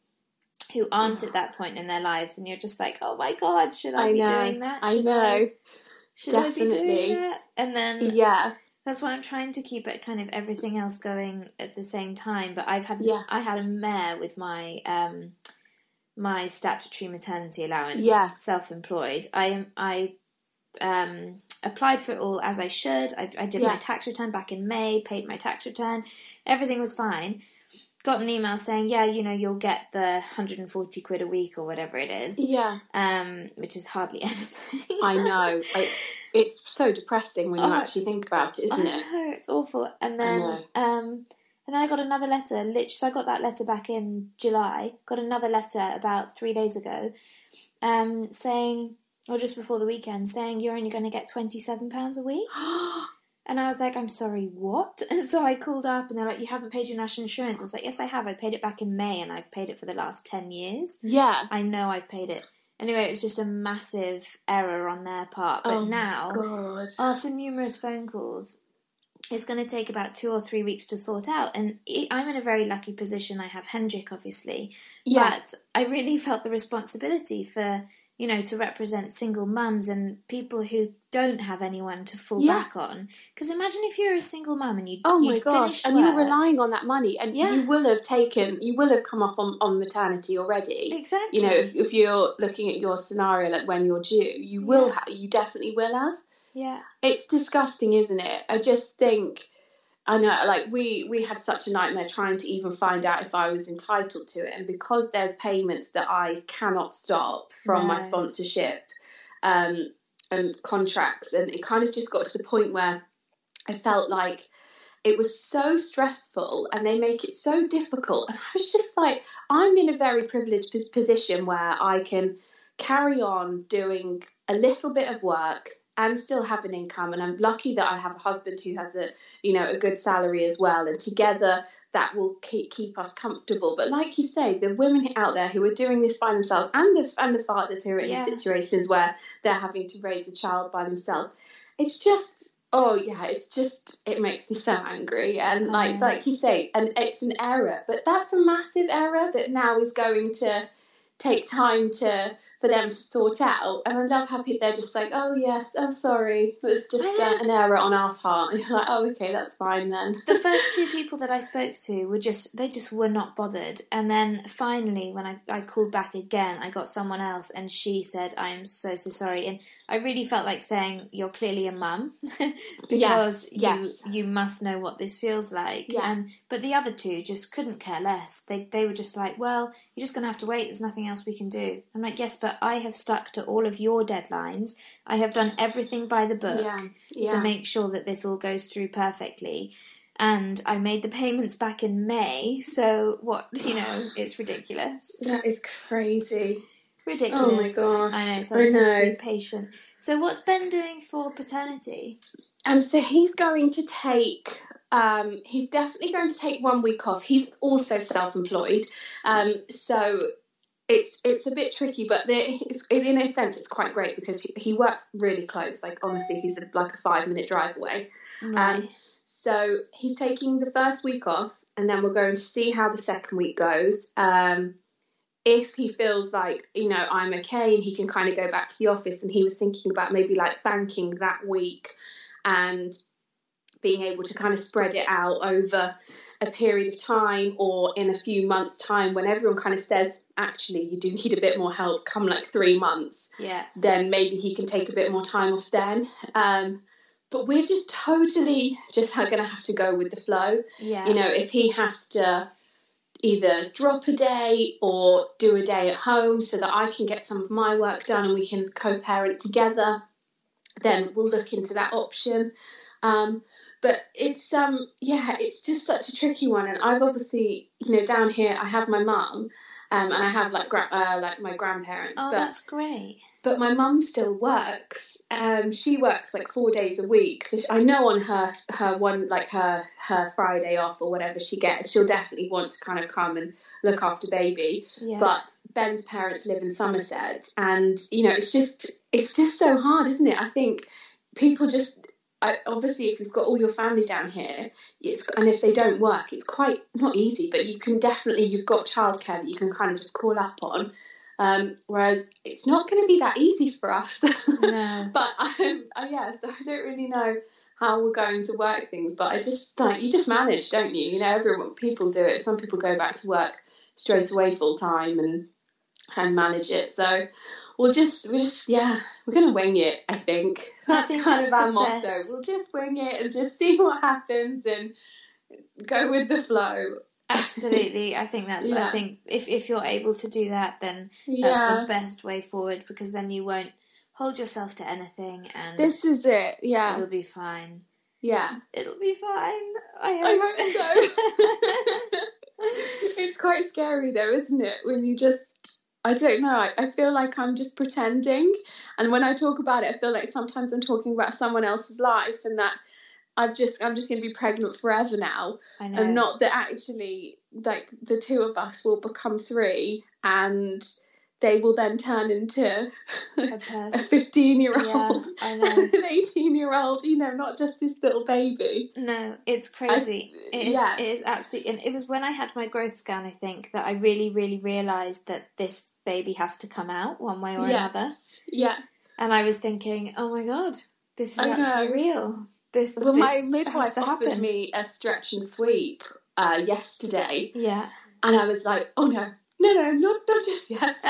[SPEAKER 1] who aren't at that point in their lives and you're just like, oh my God, should I,
[SPEAKER 2] I
[SPEAKER 1] be
[SPEAKER 2] know.
[SPEAKER 1] doing that?
[SPEAKER 2] I
[SPEAKER 1] Should
[SPEAKER 2] know.
[SPEAKER 1] should I be doing that? And then
[SPEAKER 2] Yeah.
[SPEAKER 1] that's why I'm trying to keep it kind of everything else going at the same time. But I've had
[SPEAKER 2] Yeah.
[SPEAKER 1] I had a mare with my um my statutory maternity allowance.
[SPEAKER 2] Yeah.
[SPEAKER 1] Self employed. I am I um applied for it all as I should. I, I did my tax return back in May, paid my tax return, everything was fine. Got an email saying, yeah, you know, you'll get the 140 quid a week or whatever it is,
[SPEAKER 2] Yeah.
[SPEAKER 1] um, which is hardly *laughs* anything.
[SPEAKER 2] I know. I, it's so depressing when you
[SPEAKER 1] Oh,
[SPEAKER 2] actually think about it, isn't
[SPEAKER 1] I
[SPEAKER 2] it?
[SPEAKER 1] know, it's awful. And then, um, and then I got another letter. Literally, so I got that letter back in July. Got another letter about three days ago, um, saying, or just before the weekend, saying you're only going to get twenty seven pounds a week. *gasps* *gasps* *gasps* And I was like, I'm sorry, what? *laughs* And so I called up, and they're like, you haven't paid your national insurance. I was like, yes, I have. I paid it back in May, and I've paid it for the last ten years.
[SPEAKER 2] yeah.
[SPEAKER 1] I know I've paid it. Anyway, it was just a massive error on their part. But
[SPEAKER 2] Oh,
[SPEAKER 1] now,
[SPEAKER 2] God.
[SPEAKER 1] after numerous phone calls, it's going to take about two or three weeks to sort out. And I'm in a very lucky position. I have Hendrik, obviously, yeah. but I really felt the responsibility for you know to represent single mums and people who don't have anyone to fall yeah. back on. Because imagine if you're a single mum and you
[SPEAKER 2] oh my gosh, and you're relying on that money, and yeah. you will have taken, you will have come up on, on maternity already.
[SPEAKER 1] Exactly.
[SPEAKER 2] You know, if, if you're looking at your scenario, like when you're due, you will, ha- you definitely will have.
[SPEAKER 1] Yeah.
[SPEAKER 2] It's disgusting, isn't it? I just think I know, like we we had such a nightmare trying to even find out if I was entitled to it, and because there's payments that I cannot stop from my sponsorship um, and contracts, and it kind of just got to the point where I felt like it was so stressful, and they make it so difficult, and I was just like, I'm in a very privileged position where I can carry on doing a little bit of work and still have an income and i'm lucky that i have a husband who has a you know a good salary as well and together that will keep keep us comfortable. But like you say the women out there who are doing this by themselves and the and the fathers who are in yeah. situations where they're having to raise a child by themselves it's just oh yeah it's just it makes me so angry. And like like you say and it's an error but that's a massive error that now is going to take time to for them to sort out. And I love how people, they're just like, oh, yes, I'm oh, sorry. It was just uh, an error on our part. *laughs* And you're like, oh, okay, that's fine then.
[SPEAKER 1] The *laughs* first two people that I spoke to were just, they just were not bothered. And then finally, when I, I called back again, I got someone else and she said, I am so, so sorry. And I really felt like saying, you're clearly a mum *laughs* because yes, you, you must know what this feels like. Yeah. And, but the other two just couldn't care less. They, they were just like, well, you're just going to have to wait. There's nothing else we can do. I'm like, yes, but I have stuck to all of your deadlines. I have done everything by the book yeah, yeah. to make sure that this all goes through perfectly. And I made the payments back in May, so what, you know, it's ridiculous.
[SPEAKER 2] That is crazy.
[SPEAKER 1] Ridiculous.
[SPEAKER 2] Oh my gosh.
[SPEAKER 1] I know, so I, I know. have to be patient. So what's Ben doing for paternity?
[SPEAKER 2] Um, so he's going to take um, he's definitely going to take one week off. He's also self-employed, um, so it's it's a bit tricky, but it's, in a sense it's quite great because he, he works really close. Like honestly, he's like a five minute drive away. Right. Um, so he's taking the first week off, and then we're going to see how the second week goes. Um, if he feels like you know I'm okay and he can kind of go back to the office, and he was thinking about maybe like banking that week and being able to kind of spread it out over a period of time or in a few months' time when everyone kind of says, actually, you do need a bit more help, come like three months,
[SPEAKER 1] yeah.
[SPEAKER 2] then maybe he can take a bit more time off then. Um, but we're just totally just going to have to go with the flow.
[SPEAKER 1] Yeah.
[SPEAKER 2] You know, if he has to either drop a day or do a day at home so that I can get some of my work done and we can co parent together, then we'll look into that option. Um, but it's um yeah it's just such a tricky one. And i've obviously you know down here i have my mum um, and i have like gra- uh, like my grandparents
[SPEAKER 1] oh
[SPEAKER 2] but,
[SPEAKER 1] that's great.
[SPEAKER 2] but my mum still works um she works like four days a week. So i know on her her one like her her friday off or whatever she gets she'll definitely want to kind of come and look after baby. Yeah. but ben's parents live in somerset and you know it's just it's just so hard isn't it? I think people just I, obviously, if you've got all your family down here, it's and if they don't work, it's quite not easy. But you can definitely you've got childcare that you can kind of just call up on. Um, whereas it's not going to be that easy for us. *laughs*
[SPEAKER 1] No.
[SPEAKER 2] but um, uh, yeah, so I don't really know how we're going to work things. But I just like you just manage, don't you? You know, everyone people do it. Some people go back to work straight away full time and and manage it. So we'll just we just yeah we're gonna wing it i think. That's kind of our motto. we'll just wing it and just see what happens and go with the flow.
[SPEAKER 1] Absolutely. *laughs* I think that's yeah. i think if, if you're able to do that then that's yeah. the best way forward because then you won't hold yourself to anything and
[SPEAKER 2] this is it. Yeah.
[SPEAKER 1] it'll be fine.
[SPEAKER 2] Yeah.
[SPEAKER 1] It'll be fine i hope,
[SPEAKER 2] I hope so. *laughs* *laughs* It's quite scary though isn't it when you just I don't know. I, I, feel like I'm just pretending. And when I talk about it, I feel like sometimes I'm talking about someone else's life and that I've just I'm just going to be pregnant forever now. And not that actually like the two of us will become three and they will then turn into *laughs*
[SPEAKER 1] A
[SPEAKER 2] a 15 year
[SPEAKER 1] Yeah,
[SPEAKER 2] old,
[SPEAKER 1] I *laughs* know.
[SPEAKER 2] an 18 year old, you know, not just this little baby.
[SPEAKER 1] No, it's crazy. it is,
[SPEAKER 2] yeah.
[SPEAKER 1] it is absolutely. And it was when I had my growth scan, I think, that I really, really realised that this baby has to come out one way or
[SPEAKER 2] Yeah.
[SPEAKER 1] another.
[SPEAKER 2] Yeah.
[SPEAKER 1] And I was thinking, oh my god, this is
[SPEAKER 2] I
[SPEAKER 1] actually
[SPEAKER 2] know.
[SPEAKER 1] real. This,
[SPEAKER 2] Well,
[SPEAKER 1] this
[SPEAKER 2] my midwife offered
[SPEAKER 1] happen.
[SPEAKER 2] me a stretch and sweep uh, yesterday,
[SPEAKER 1] Yeah.
[SPEAKER 2] and I was like, oh no, no, no, not, not just yet. *laughs*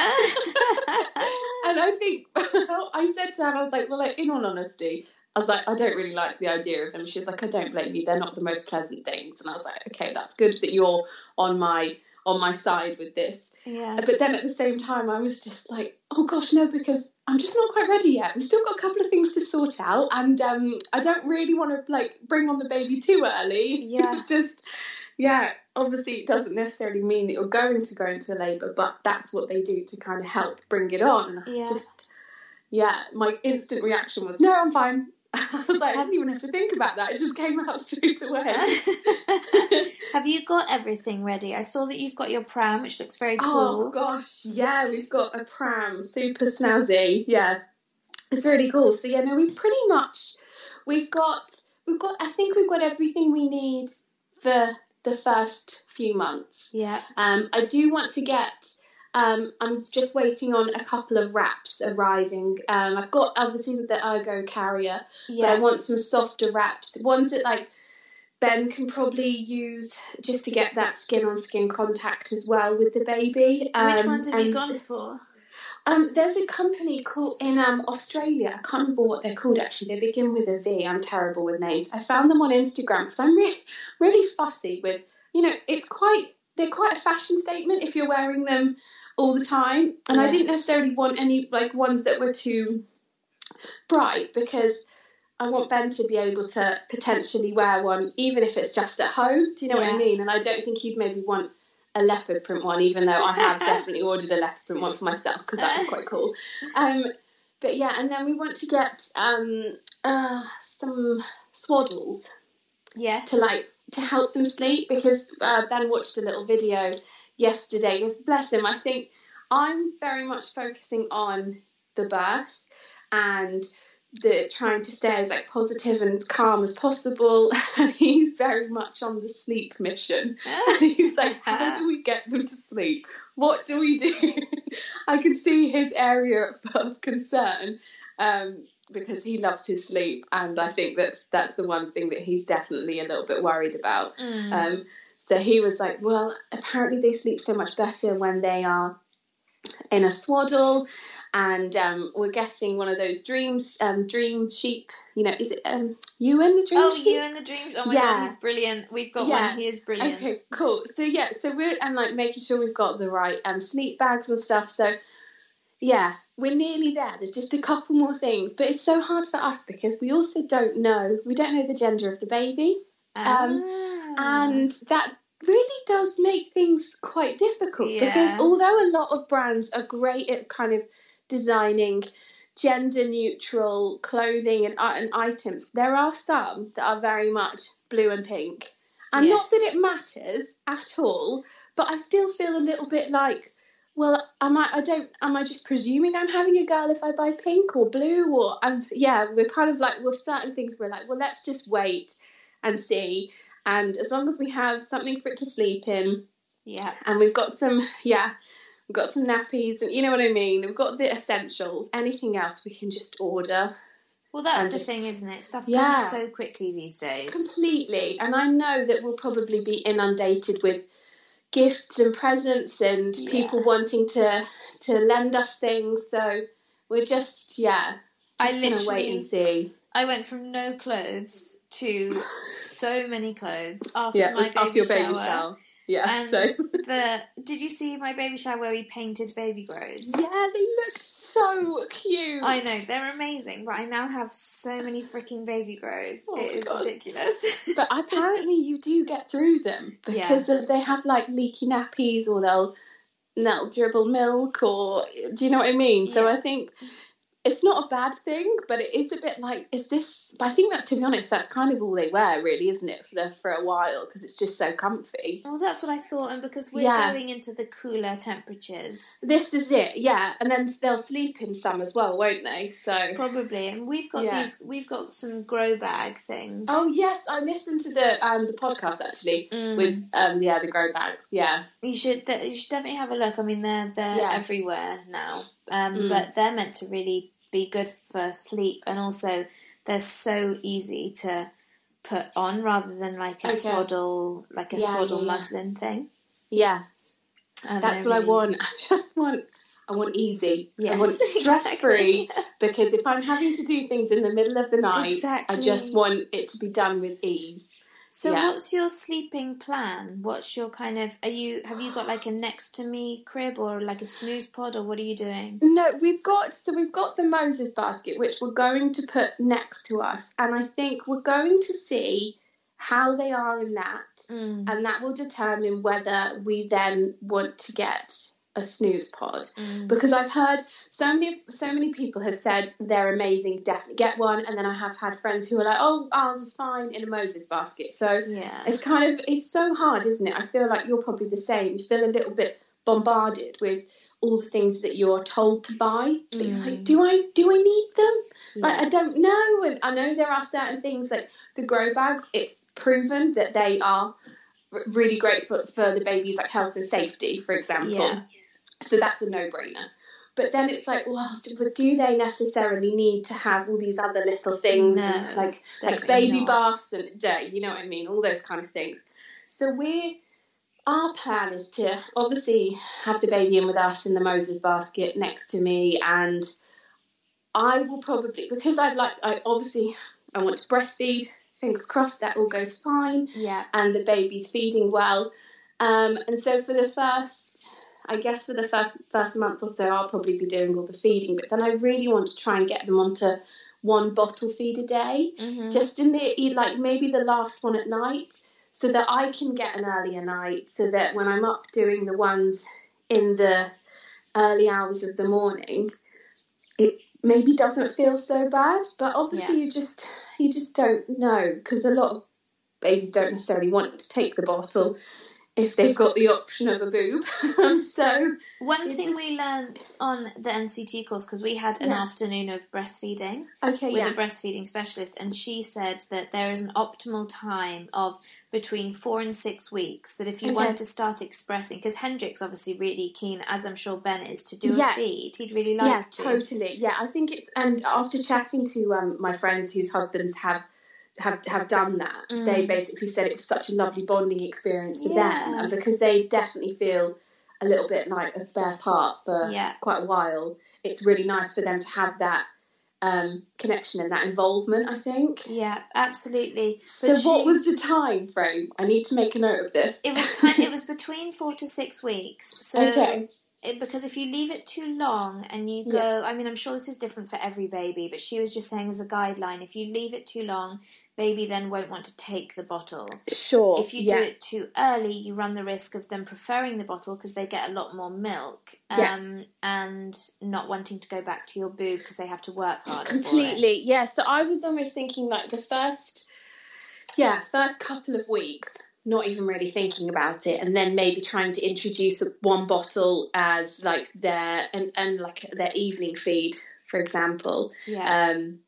[SPEAKER 2] and I think I said to her, I was like, well, like, in all honesty, I was like, I don't really like the idea of them. She was like, I don't blame you. They're not the most pleasant things. And I was like, okay, that's good that you're on my on my side with this.
[SPEAKER 1] yeah.
[SPEAKER 2] But then at the same time, I was just like, oh gosh, no, because I'm just not quite ready yet. We've still got a couple of things to sort out, and um, I don't really want to like bring on the baby too early. *laughs*
[SPEAKER 1] Yeah.
[SPEAKER 2] it's just, yeah. Obviously, it doesn't necessarily mean that you're going to go into labour, but that's what they do to kind of help bring it on. And I was
[SPEAKER 1] Yeah.
[SPEAKER 2] just, yeah, my instant reaction was, no, I'm fine. *laughs* I was like, I didn't even have to think about that. It just came out *laughs* straight away. *laughs*
[SPEAKER 1] Have you got everything ready? I saw that you've got your pram, which looks very cool.
[SPEAKER 2] Oh gosh, yeah, we've got a pram, super snazzy. Yeah, it's really cool. So yeah, no, we've pretty much we've got we've got I think we've got everything we need for the first few months.
[SPEAKER 1] Yeah.
[SPEAKER 2] Um, I do want to get. Um, I'm just waiting on a couple of wraps arriving. Um, I've got obviously the Ergo carrier, but I want some softer wraps, ones that like Ben can probably use just to get that skin on skin contact as well with the baby.
[SPEAKER 1] Which
[SPEAKER 2] Um,
[SPEAKER 1] ones have you
[SPEAKER 2] and,
[SPEAKER 1] gone for?
[SPEAKER 2] Um, there's a company called in um, Australia. I can't remember what they're called actually. They begin with a V. I'm terrible with names. I found them on Instagram because I'm really, really fussy with. You know, it's quite they're quite a fashion statement if you're wearing them all the time. And I didn't necessarily want any like ones that were too bright because I want Ben to be able to potentially wear one even if it's just at home. Do you know what I mean? And I don't think he'd maybe want a leopard print one, even though I have definitely *laughs* ordered a leopard print one for myself because that was quite cool. *laughs* Um, but yeah, and then we want to get um, uh, some swaddles
[SPEAKER 1] Yes.
[SPEAKER 2] to like to help them sleep because uh, Ben watched a little video yesterday. Because bless him, I think I'm very much focusing on the birth and the trying to stay as like positive and calm as possible. *laughs* And he's very much on the sleep mission. And *laughs* *laughs* he's like, how do we get them to sleep? What do we do? I can see his area of concern. Um, because he loves his sleep, and I think that's that's the one thing that he's definitely a little bit worried about.
[SPEAKER 1] Mm.
[SPEAKER 2] Um, so he was like, "Well, apparently they sleep so much better when they are in a swaddle." And um, we're guessing one of those dreams, um, dream sheep. You know, is it um, Ewan the dream
[SPEAKER 1] Oh,
[SPEAKER 2] sheep?
[SPEAKER 1] Ewan the dreams. Oh my
[SPEAKER 2] Yeah.
[SPEAKER 1] god, he's brilliant. We've got
[SPEAKER 2] Yeah.
[SPEAKER 1] one. He is brilliant.
[SPEAKER 2] Okay, cool. So yeah, so we're and like making sure we've got the right um sleep bags and stuff. So yeah, we're nearly there. There's just a couple more things, but it's so hard for us because we also don't know. We don't know the gender of the baby, um,
[SPEAKER 1] Ah.
[SPEAKER 2] And that really does make things quite difficult
[SPEAKER 1] Yeah.
[SPEAKER 2] because although a lot of brands are great at kind of designing gender neutral clothing and, uh, and items, there are some that are very much blue and pink. And not that it matters at all, but I still feel a little bit like, well, am I? I don't. Am I just presuming I'm having a girl if I buy pink or blue or? And yeah, we're kind of like, well, certain things we're like, well, let's just wait and see. And as long as we have something for it to sleep in,
[SPEAKER 1] yeah.
[SPEAKER 2] and we've got some, yeah, we've got some nappies, and you know what I mean. We've got the essentials. Anything else we can just order
[SPEAKER 1] Well, that's
[SPEAKER 2] and
[SPEAKER 1] the thing, isn't it? Stuff
[SPEAKER 2] Yeah.
[SPEAKER 1] comes so quickly these days.
[SPEAKER 2] completely. And I know that we'll probably be inundated with gifts and presents and
[SPEAKER 1] Yeah.
[SPEAKER 2] people wanting to to lend us things. So we're just yeah,
[SPEAKER 1] I
[SPEAKER 2] just gonna wait and see.
[SPEAKER 1] I went from no clothes to so many clothes after
[SPEAKER 2] Yeah,
[SPEAKER 1] my baby
[SPEAKER 2] after your baby
[SPEAKER 1] shower.
[SPEAKER 2] shower. Yeah,
[SPEAKER 1] And
[SPEAKER 2] so *laughs*
[SPEAKER 1] the did you see my baby shower where we painted baby grows?
[SPEAKER 2] yeah, they look so cute.
[SPEAKER 1] I know they're amazing, but I now have so many freaking baby grows.
[SPEAKER 2] Oh
[SPEAKER 1] it is
[SPEAKER 2] God.
[SPEAKER 1] ridiculous.
[SPEAKER 2] but *laughs* apparently you do get through them because they have like leaky nappies or they'll they'll dribble milk or do you know what I mean? So I think it's not a bad thing, but it is a bit like, is this? I think that, to be honest, that's kind of all they wear, really, isn't it, for the, for a while because it's just so comfy.
[SPEAKER 1] Well, that's what I thought, and because we're
[SPEAKER 2] Yeah.
[SPEAKER 1] going into the cooler temperatures,
[SPEAKER 2] This is it, yeah, and then they'll sleep in some as well, won't they? So.
[SPEAKER 1] probably. And we've got
[SPEAKER 2] Yeah.
[SPEAKER 1] these, we've got some grow bag things.
[SPEAKER 2] Oh yes, I listened to the um the podcast actually
[SPEAKER 1] Mm.
[SPEAKER 2] with um yeah the grow bags. Yeah,
[SPEAKER 1] You should, you should definitely have a look. I mean, they're they're
[SPEAKER 2] Yeah.
[SPEAKER 1] everywhere now, um,
[SPEAKER 2] Mm.
[SPEAKER 1] but they're meant to really be good for sleep, and also they're so easy to put on rather than like a
[SPEAKER 2] Okay.
[SPEAKER 1] swaddle, like a
[SPEAKER 2] Yeah,
[SPEAKER 1] swaddle
[SPEAKER 2] yeah,
[SPEAKER 1] muslin thing.
[SPEAKER 2] yeah,
[SPEAKER 1] And
[SPEAKER 2] that's what I want. *laughs* I just want I want easy. I
[SPEAKER 1] Yes,
[SPEAKER 2] want stress *laughs* free
[SPEAKER 1] exactly.
[SPEAKER 2] because if I'm having to do things in the middle of the night,
[SPEAKER 1] Exactly.
[SPEAKER 2] I just want it to be done with ease.
[SPEAKER 1] So,
[SPEAKER 2] Yeah.
[SPEAKER 1] what's your sleeping plan? What's your kind of? Are you have you got like a next to me crib or like a snooze pod or what are you doing?
[SPEAKER 2] No, we've got so we've got the Moses basket which we're going to put next to us, and I think we're going to see how they are in that.
[SPEAKER 1] Mm.
[SPEAKER 2] and that will determine whether we then want to get a snooze pod
[SPEAKER 1] Mm.
[SPEAKER 2] because I've heard so many so many people have said they're amazing, definitely get one, and then I have had friends who are like, oh, ours is fine in a Moses basket. So
[SPEAKER 1] Yeah.
[SPEAKER 2] it's kind of it's so hard, isn't it? I feel like you're probably the same. You feel a little bit bombarded with all the things that you're told to buy. But you're like,
[SPEAKER 1] Mm.
[SPEAKER 2] do I do I need them? Like I don't know, and I know there are certain things like the grow bags. It's proven that they are really great for, for the baby's like health and safety, for example.
[SPEAKER 1] Yeah.
[SPEAKER 2] So that's a no-brainer. But then it's like, well, do, but do they necessarily need to have all these other little things,
[SPEAKER 1] No,
[SPEAKER 2] like like baby
[SPEAKER 1] not.
[SPEAKER 2] baths and day, you know what I mean? All those kind of things. So we, our plan is to obviously have the baby in with us in the Moses basket next to me, and I will probably because I'd like, I obviously I want to breastfeed. Fingers crossed that all goes fine
[SPEAKER 1] Yeah.
[SPEAKER 2] and the baby's feeding well. Um, and so for the first, I guess for the first first month or so, I'll probably be doing all the feeding. But then I really want to try and get them onto one bottle feed a day,
[SPEAKER 1] Mhm.
[SPEAKER 2] just in the like maybe the last one at night, so that I can get an earlier night, so that when I'm up doing the ones in the early hours of the morning, it maybe doesn't feel so bad. But obviously, you just you just don't know because a lot of babies don't necessarily want to take the bottle if they've got the option of a boob. *laughs* so
[SPEAKER 1] One thing
[SPEAKER 2] just-
[SPEAKER 1] we learnt on the NCT course because we had an
[SPEAKER 2] Yeah.
[SPEAKER 1] afternoon of breastfeeding
[SPEAKER 2] okay,
[SPEAKER 1] with
[SPEAKER 2] yeah,
[SPEAKER 1] a breastfeeding specialist, and she said that there is an optimal time of between four and six weeks. That if you
[SPEAKER 2] Okay.
[SPEAKER 1] want to start expressing, because Hendrik's obviously really keen, as I'm sure Ben is, to do
[SPEAKER 2] Yeah.
[SPEAKER 1] a feed. He'd really like
[SPEAKER 2] yeah,
[SPEAKER 1] to.
[SPEAKER 2] Yeah, totally. Yeah, I think it's and after chatting to um, my friends whose husbands have. Have, have done that.
[SPEAKER 1] Mm.
[SPEAKER 2] They basically said it was such a lovely bonding experience for them, and because they definitely feel a little bit like a spare part for
[SPEAKER 1] Yeah.
[SPEAKER 2] quite a while. It's really nice for them to have that um, connection and that involvement. I think.
[SPEAKER 1] Yeah, absolutely.
[SPEAKER 2] So,
[SPEAKER 1] But
[SPEAKER 2] what
[SPEAKER 1] she-
[SPEAKER 2] was the time frame? I need to make a note of this.
[SPEAKER 1] It was kind, it *laughs* was between four to six weeks. So
[SPEAKER 2] okay.
[SPEAKER 1] it, because if you leave it too long and you go,
[SPEAKER 2] Yeah.
[SPEAKER 1] I mean, I'm sure this is different for every baby, but she was just saying as a guideline, if you leave it too long, baby then won't want to take the bottle.
[SPEAKER 2] Sure.
[SPEAKER 1] If you
[SPEAKER 2] yeah.
[SPEAKER 1] do it too early, you run the risk of them preferring the bottle because they get a lot more milk,
[SPEAKER 2] Yeah.
[SPEAKER 1] um, and not wanting to go back to your boob because they have to work it.
[SPEAKER 2] completely yeah so i was almost thinking like the first yeah first couple of weeks not even really thinking about it and then maybe trying to introduce one bottle as like their and, and like their evening feed for example
[SPEAKER 1] Yeah,
[SPEAKER 2] um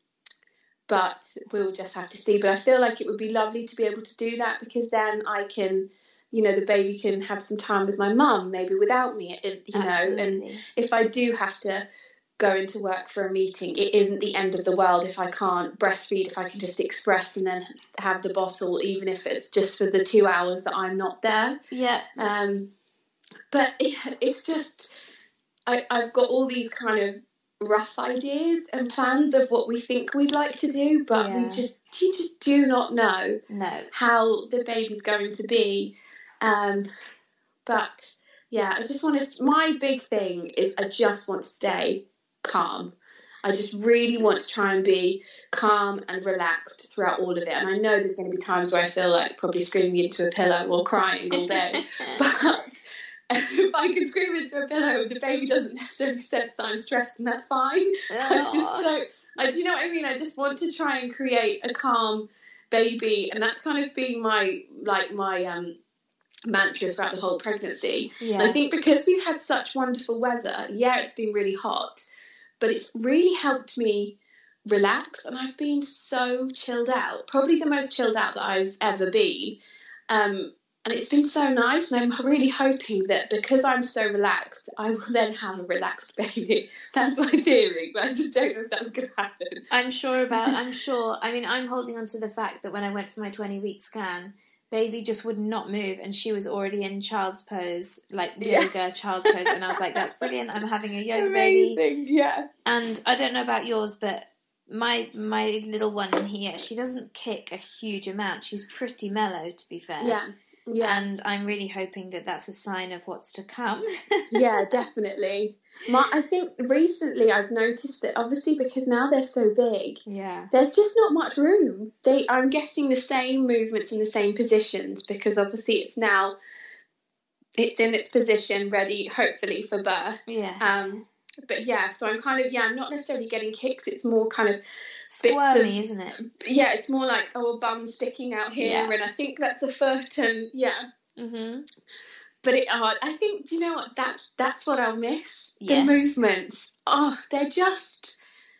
[SPEAKER 2] but we'll just have to see but i feel like it would be lovely to be able to do that because then i can you know the baby can have some time with my mum maybe without me you know
[SPEAKER 1] Absolutely.
[SPEAKER 2] and if I do have to go into work for a meeting, it isn't the end of the world if I can't breastfeed, if I can just express and then have the bottle, even if it's just for the two hours that I'm not there.
[SPEAKER 1] yeah,
[SPEAKER 2] Um, but it, *laughs* it's just, I, I've got all these kind of rough ideas and plans of what we think we'd like to do, but we just, you just do not know
[SPEAKER 1] no,
[SPEAKER 2] how the baby's going to be. Um, but yeah, I just want to. My big thing is I just want to stay calm. I just really want to try and be calm and relaxed throughout all of it. And I know there's going to be times where I feel like probably screaming into a pillow or crying all day. *laughs* but if I *laughs* can scream into a pillow, the baby doesn't necessarily sense that I'm stressed, and that's fine. *laughs* I just don't. I do you know what I mean. I just want to try and create a calm baby, and that's kind of been my like my um mantra throughout the whole pregnancy.
[SPEAKER 1] Yeah.
[SPEAKER 2] I think because we've had such wonderful weather, yeah, it's been really hot, but it's really helped me relax, and I've been so chilled out. Probably the most chilled out that I've ever been. Um, and it's been so nice, and I'm really hoping that because I'm so relaxed, I will *laughs* then have a relaxed baby. *laughs* That's my theory, but I just don't know if that's going to happen.
[SPEAKER 1] I'm sure about. I'm *laughs* sure. I mean, I'm holding on to the fact that when I went for my 20 week scan, baby just would not move, and she was already in child's pose, like
[SPEAKER 2] Yeah.
[SPEAKER 1] yoga child's pose, and I was like, "That's brilliant! I'm having a yoga baby."
[SPEAKER 2] Amazing, yeah.
[SPEAKER 1] And I don't know about yours, but my my little one here, she doesn't kick a huge amount. She's pretty mellow, to be fair.
[SPEAKER 2] Yeah, yeah.
[SPEAKER 1] And I'm really hoping that that's a sign of what's to come. *laughs*
[SPEAKER 2] yeah, definitely. My, I think recently I've noticed that obviously because now they're so big,
[SPEAKER 1] yeah.
[SPEAKER 2] there's just not much room. They, I'm getting the same movements in the same positions because obviously it's now, it's in its position, ready hopefully for birth.
[SPEAKER 1] Yes.
[SPEAKER 2] Um, but yeah, so I'm kind of yeah, I'm not necessarily getting kicks. It's more kind of
[SPEAKER 1] Squirmy,
[SPEAKER 2] of-
[SPEAKER 1] isn't it?
[SPEAKER 2] yeah, it's more like oh, a bum sticking out here,
[SPEAKER 1] Yeah.
[SPEAKER 2] and I think that's a foot, and yeah.
[SPEAKER 1] Mm-hmm.
[SPEAKER 2] But it, oh, I think do you know what? That's that's what I'll miss. The movements. Oh, they're just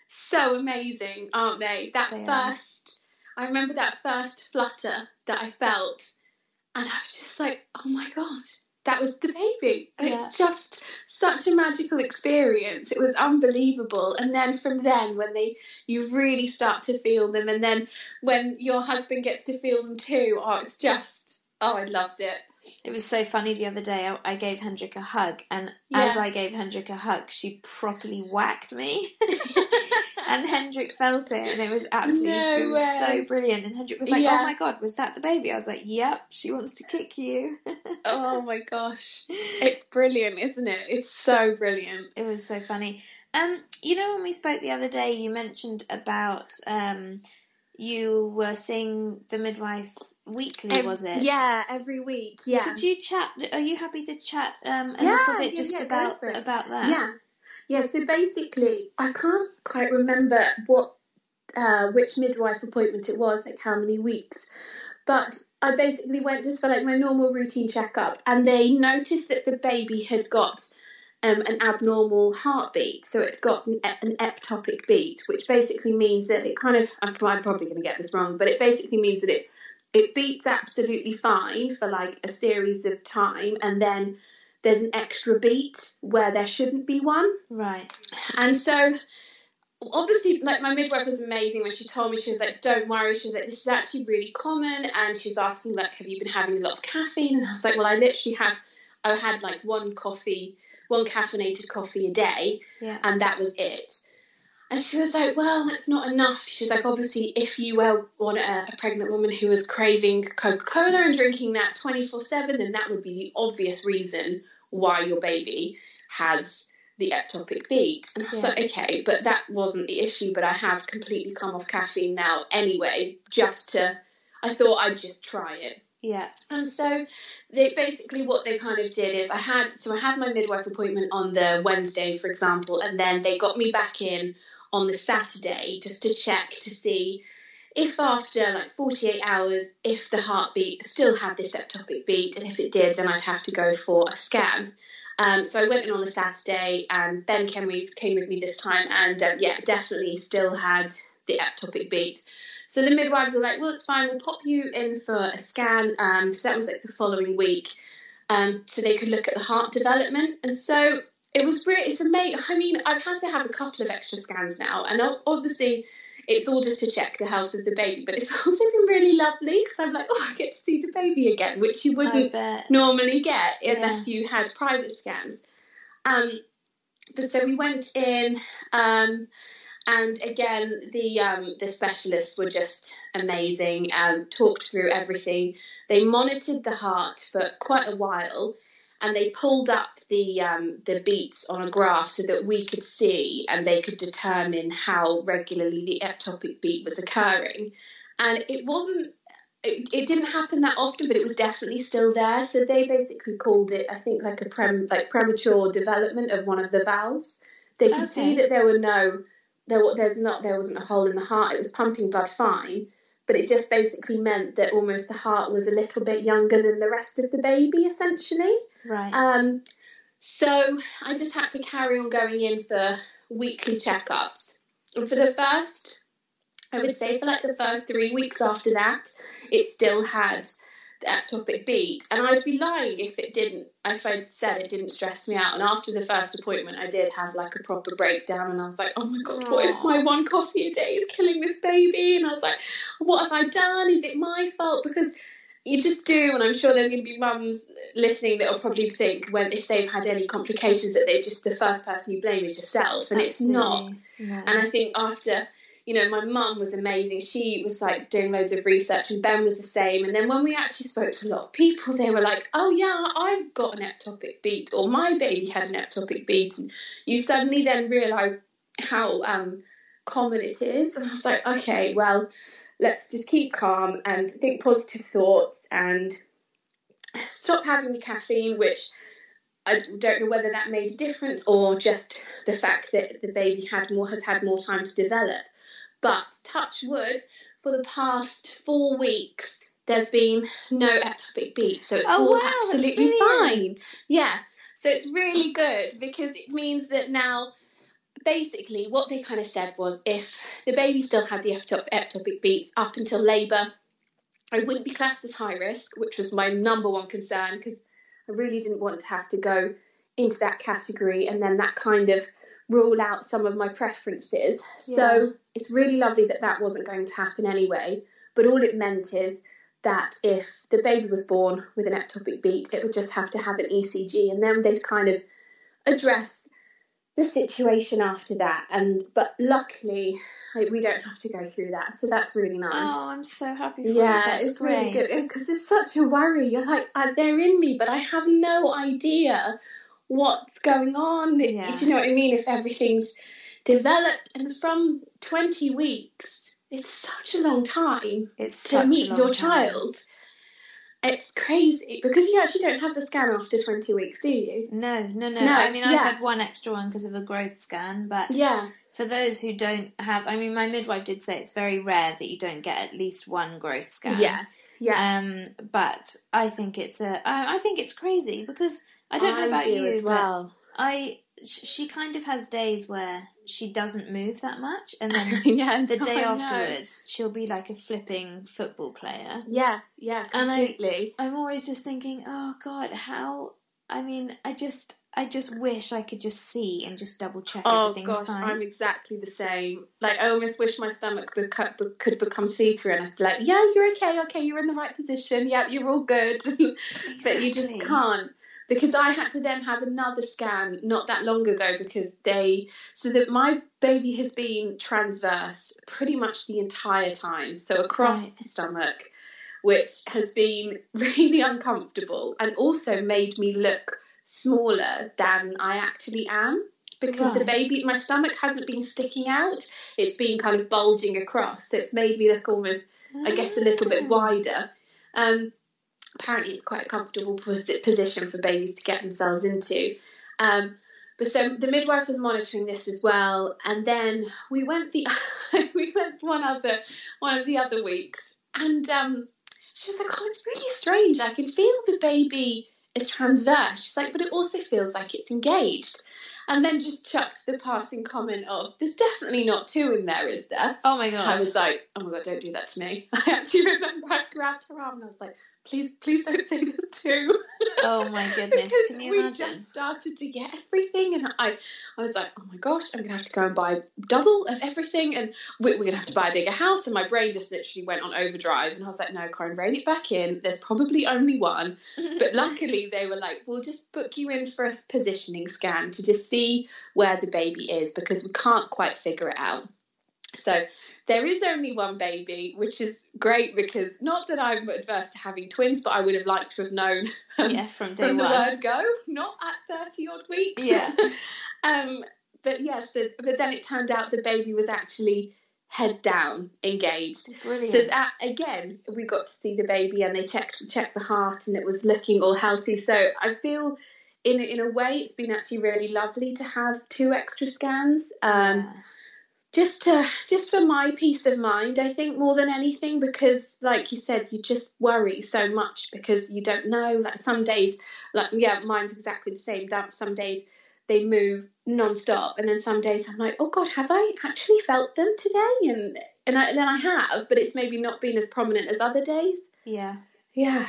[SPEAKER 2] so amazing, aren't they? That
[SPEAKER 1] They are.
[SPEAKER 2] first, I remember that first flutter that I felt, and I was just like, oh my god, that was the baby. And It's just such a magical experience. It was unbelievable. And then from then, when they, you really start to feel them, and then when your husband gets to feel them too, oh, it's just, oh, I loved it.
[SPEAKER 1] It was so funny the other day. I, I gave Hendrik a hug, and
[SPEAKER 2] Yeah.
[SPEAKER 1] as I gave Hendrik a hug, she properly whacked me. *laughs* and Hendrik felt it, and it was absolutely
[SPEAKER 2] No
[SPEAKER 1] it was
[SPEAKER 2] way.
[SPEAKER 1] so brilliant. And Hendrik was like,
[SPEAKER 2] Yeah.
[SPEAKER 1] "Oh my god, was that the baby?" I was like, "Yep, she wants to kick you."
[SPEAKER 2] Oh my gosh. *laughs* It's brilliant, isn't it? It's so brilliant.
[SPEAKER 1] It was so funny. Um, you know, when we spoke the other day, you mentioned about um, you were seeing the midwife weekly, was it?
[SPEAKER 2] Yeah, every week. Yeah.
[SPEAKER 1] Could you chat? Are you happy to chat um, a
[SPEAKER 2] Yeah,
[SPEAKER 1] little bit
[SPEAKER 2] yeah,
[SPEAKER 1] just
[SPEAKER 2] yeah,
[SPEAKER 1] about about that?
[SPEAKER 2] Yeah. Yeah, so basically, I can't quite remember what uh, which midwife appointment it was, like how many weeks. But I basically went just for like my normal routine checkup, and they noticed that the baby had got um, an abnormal heartbeat. So it got an, an ectopic beat, which basically means that it kind of, I'm I'm probably going to get this wrong, but it basically means that it, it beats absolutely fine for like a series of time, and then there's an extra beat where there shouldn't be one.
[SPEAKER 1] Right.
[SPEAKER 2] And so, obviously, like my midwife was amazing when she told me she was like, "Don't worry," she was like, "This is actually really common," and she was asking like, "Have you been having a lot of caffeine?" And I was like, "Well, I literally have. I had like one coffee, one caffeinated coffee a day,
[SPEAKER 1] Yeah.
[SPEAKER 2] and that was it." And she was like, "Well, that's not enough." She's like, "Obviously, if you were on a, a pregnant woman who was craving Coca Cola and drinking that twenty four seven, then that would be the obvious reason why your baby has the ectopic beat." And I was
[SPEAKER 1] Yeah.
[SPEAKER 2] like, "Okay, but that wasn't the issue. But I have completely come off caffeine now anyway, just to." I thought I'd just try it.
[SPEAKER 1] Yeah.
[SPEAKER 2] And so they basically what they kind of did is I had so I had my midwife appointment on the Wednesday, for example, and then they got me back in on the Saturday just to check to see if after like 48 hours, if the heartbeat still had this ectopic beat, and if it did, then I'd have to go for a scan. Um, so I went in on the Saturday, and Ben with, came with me this time, and um, yeah, definitely still had the ectopic beat. So the midwives were like, "Well, it's fine. We'll pop you in for a scan." Um, so that was like the following week, um, so they could look at the heart development. And so it was really, it's amazing. I mean, I've had to have a couple of extra scans now, and obviously it's all just to check the health of the baby. But it's *laughs* also been really lovely because I'm like, oh, I get to see the baby again, which you wouldn't normally get unless you had private scans. Um, but so we went in, um, and again, the um, the specialists were just amazing. Um, talked through everything. They monitored the heart for quite a while, and they pulled up the um, the beats on a graph so that we could see and they could determine how regularly the ectopic beat was occurring. And it wasn't it, it didn't happen that often, but it was definitely still there. So they basically called it, I think, like a prem, like premature development of one of the valves. They could see that there were no, there there's not, there wasn't a hole in the heart. It was pumping blood fine, but it just basically meant that almost the heart was a little bit younger than the rest of the baby, essentially.
[SPEAKER 1] Right.
[SPEAKER 2] Um, so I just had to carry on going in for weekly checkups. And for the first, I would say for like the first three weeks after that, it still had the ectopic beat. And I'd be lying if it didn't, if I said it didn't stress me out. And after the first appointment, I did have like a proper breakdown. And I was like, oh my God, what if my one coffee a day is killing this baby? And I was like, what have I done? Is it my fault? Because you just do, and I'm sure there's going to be mums listening that will probably think when if they've had any complications that they just the first person you blame is yourself, and it's not.
[SPEAKER 1] No.
[SPEAKER 2] And I think after, you know, my mum was amazing. She was like doing loads of research, and Ben was the same. And then when we actually spoke to a lot of people, they were like, "Oh yeah, I've got an ectopic beat, or my baby had an ectopic beat," and you suddenly then realise how um, common it is. And I was like, "Okay, well." Let's just keep calm and think positive thoughts and stop having the caffeine, which I don't know whether that made a difference or just the fact that the baby had more has had more time to develop. But touch wood, for the past four weeks, there's been no ectopic beat, so it's
[SPEAKER 1] oh
[SPEAKER 2] all
[SPEAKER 1] wow,
[SPEAKER 2] absolutely fine. Yeah, so it's really good because it means that now, basically, what they kind of said was if the baby still had the ectop- ectopic beats up until labour, I wouldn't be classed as high risk, which was my number one concern because I really didn't want to have to go into that category and then that kind of rule out some of my preferences.
[SPEAKER 1] Yeah.
[SPEAKER 2] So it's really lovely that that wasn't going to happen anyway. But all it meant is that if the baby was born with an ectopic beat, it would just have to have an ECG, and then they'd kind of address the situation after that. And but luckily, like, we don't have to go through that, so that's really nice.
[SPEAKER 1] Oh, I'm so happy for you.
[SPEAKER 2] Yeah,
[SPEAKER 1] That's
[SPEAKER 2] it's
[SPEAKER 1] great.
[SPEAKER 2] really good because it's such a worry. You're like, uh, they're in me, but I have no idea what's going on.
[SPEAKER 1] Yeah.
[SPEAKER 2] If you know what I mean, if everything's developed, and from 20 weeks, it's such a long time
[SPEAKER 1] It's
[SPEAKER 2] to meet your
[SPEAKER 1] time.
[SPEAKER 2] child. It's crazy because you actually don't have a scan after 20 weeks, do you?
[SPEAKER 1] No, no, no.
[SPEAKER 2] No,
[SPEAKER 1] I mean, I've
[SPEAKER 2] yeah.
[SPEAKER 1] had one extra one because of a growth scan, but
[SPEAKER 2] Yeah.
[SPEAKER 1] for those who don't have, I mean, my midwife did say it's very rare that you don't get at least one growth scan.
[SPEAKER 2] Yeah. Yeah.
[SPEAKER 1] Um, but I think it's a, I, I think it's crazy because I don't know about
[SPEAKER 2] do
[SPEAKER 1] you,
[SPEAKER 2] as
[SPEAKER 1] but
[SPEAKER 2] well.
[SPEAKER 1] I, she kind of has days where she doesn't move that much, and then *laughs*
[SPEAKER 2] yeah,
[SPEAKER 1] the
[SPEAKER 2] no,
[SPEAKER 1] day
[SPEAKER 2] I
[SPEAKER 1] afterwards she'll be like a flipping football player.
[SPEAKER 2] Yeah, yeah,
[SPEAKER 1] And I-
[SPEAKER 2] completely.
[SPEAKER 1] I'm always just thinking, oh God, how? I mean, I just, I just wish I could just see and just double check
[SPEAKER 2] Oh
[SPEAKER 1] everything's
[SPEAKER 2] gosh,
[SPEAKER 1] fine.
[SPEAKER 2] I'm exactly the same. Like I almost wish my stomach could, cut, could become see through, and I'd be like, "Yeah, you're okay. Okay, you're in the right position. Yeah, you're all good." *laughs* but you just can't because I had to then have another scan not that long ago because they so that my baby has been transverse pretty much the entire time, so across
[SPEAKER 1] Right.
[SPEAKER 2] the stomach, which has been *laughs* really uncomfortable and also made me look smaller than I actually am. Because the baby my stomach hasn't been sticking out. It's been kind of bulging across. So it's made me look almost I guess a little bit
[SPEAKER 1] Ah.
[SPEAKER 2] wider. Um apparently it's quite a comfortable position for babies to get themselves into. Um but so the midwife was monitoring this as well and then we went the *laughs* we went one other one of the other weeks and um she was like oh it's really strange. I can feel the baby is transverse. She's like but it also feels like it's engaged. And then just chucked the passing comment of there's definitely not two in there is there?
[SPEAKER 1] Oh my god!
[SPEAKER 2] I was like, oh my god, don't do that to me. *laughs* I actually remember I grabbed her arm and I was like, please, please don't say there's two.
[SPEAKER 1] oh my *laughs* goodness.
[SPEAKER 2] because
[SPEAKER 1] Can you
[SPEAKER 2] we
[SPEAKER 1] imagine?
[SPEAKER 2] just started to get everything, and I, I was like, oh my gosh, I'm gonna have to go and buy double of everything, and we- we're gonna have to buy a bigger house. And my brain just literally went on overdrive, and I was like, no, Corinne, rein it back in. There's probably only one, *laughs* but luckily they were like, we'll just book you in for a positioning scan to just see where the baby is because we can't quite figure it out. So there is only one baby, which is great because not that I'm adverse to having twins, but I would have liked to have known um, *laughs*
[SPEAKER 1] yeah, from
[SPEAKER 2] from the word go, not at 30 odd weeks.
[SPEAKER 1] Yeah. *laughs*
[SPEAKER 2] um, but yes, so, but then it turned out the baby was actually head down, engaged.
[SPEAKER 1] Brilliant.
[SPEAKER 2] So that again, we got to see the baby and they checked checked the heart and it was looking all healthy. So I feel in in a way it's been actually really lovely to have two extra scans. Um,
[SPEAKER 1] Yeah.
[SPEAKER 2] Just to just for my peace of mind i think more than anything because like you said you just worry so much because you don't know. Like some days like yeah mine's exactly the same. Some days they move non-stop and then some days i'm like oh god have i actually felt them today? And and I, then i have but it's maybe not been as prominent as other days.
[SPEAKER 1] Yeah.
[SPEAKER 2] yeah.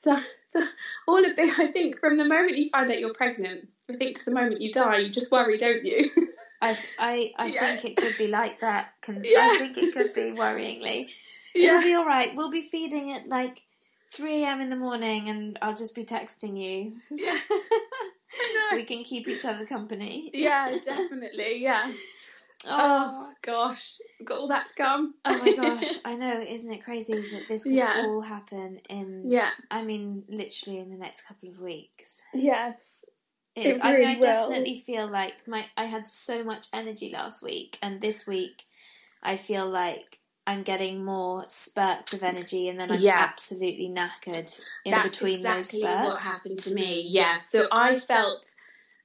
[SPEAKER 2] So, so all of bit i think from the moment you find out you're pregnant i think to the moment you die you just worry don't you *laughs*
[SPEAKER 1] I I, I
[SPEAKER 2] Yeah.
[SPEAKER 1] think it could be like that. Can, I think it could be worryingly. *laughs*
[SPEAKER 2] Yeah.
[SPEAKER 1] It'll be all right. We'll be feeding at like 3 a.m. in the morning, and I'll just be texting you. *laughs* we can keep each other company.
[SPEAKER 2] yeah, definitely. Yeah. *laughs*
[SPEAKER 1] Oh,
[SPEAKER 2] Oh gosh, we've got all that to come.
[SPEAKER 1] oh my gosh! I know, isn't it crazy that this could
[SPEAKER 2] Yeah.
[SPEAKER 1] all happen in?
[SPEAKER 2] Yeah.
[SPEAKER 1] I mean, literally in the next couple of weeks.
[SPEAKER 2] Yes.
[SPEAKER 1] It is.
[SPEAKER 2] It
[SPEAKER 1] I mean, I
[SPEAKER 2] really will.
[SPEAKER 1] definitely feel like my I had so much energy last week, and this week I feel like I'm getting more spurts of energy, and then I'm
[SPEAKER 2] Yeah.
[SPEAKER 1] absolutely knackered in
[SPEAKER 2] That's
[SPEAKER 1] between
[SPEAKER 2] exactly
[SPEAKER 1] those spurts.
[SPEAKER 2] what happened to me. Yeah. So I felt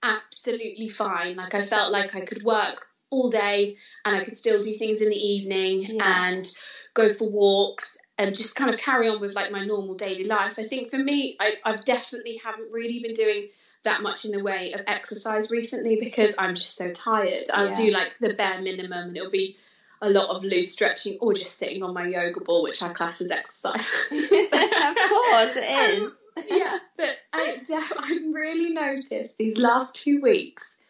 [SPEAKER 2] absolutely fine. Like I felt like I could work all day and I could still do things in the evening
[SPEAKER 1] Yeah.
[SPEAKER 2] and go for walks and just kind of carry on with like my normal daily life. I think for me, I, I've definitely haven't really been doing that much in the way of exercise recently because I'm just so tired. I'll
[SPEAKER 1] Yeah.
[SPEAKER 2] do like the bare minimum and it'll be a lot of loose stretching or just sitting on my yoga ball, which I class as exercise. *laughs*
[SPEAKER 1] of course, it um, is.
[SPEAKER 2] yeah, but I, I've really noticed these last two weeks,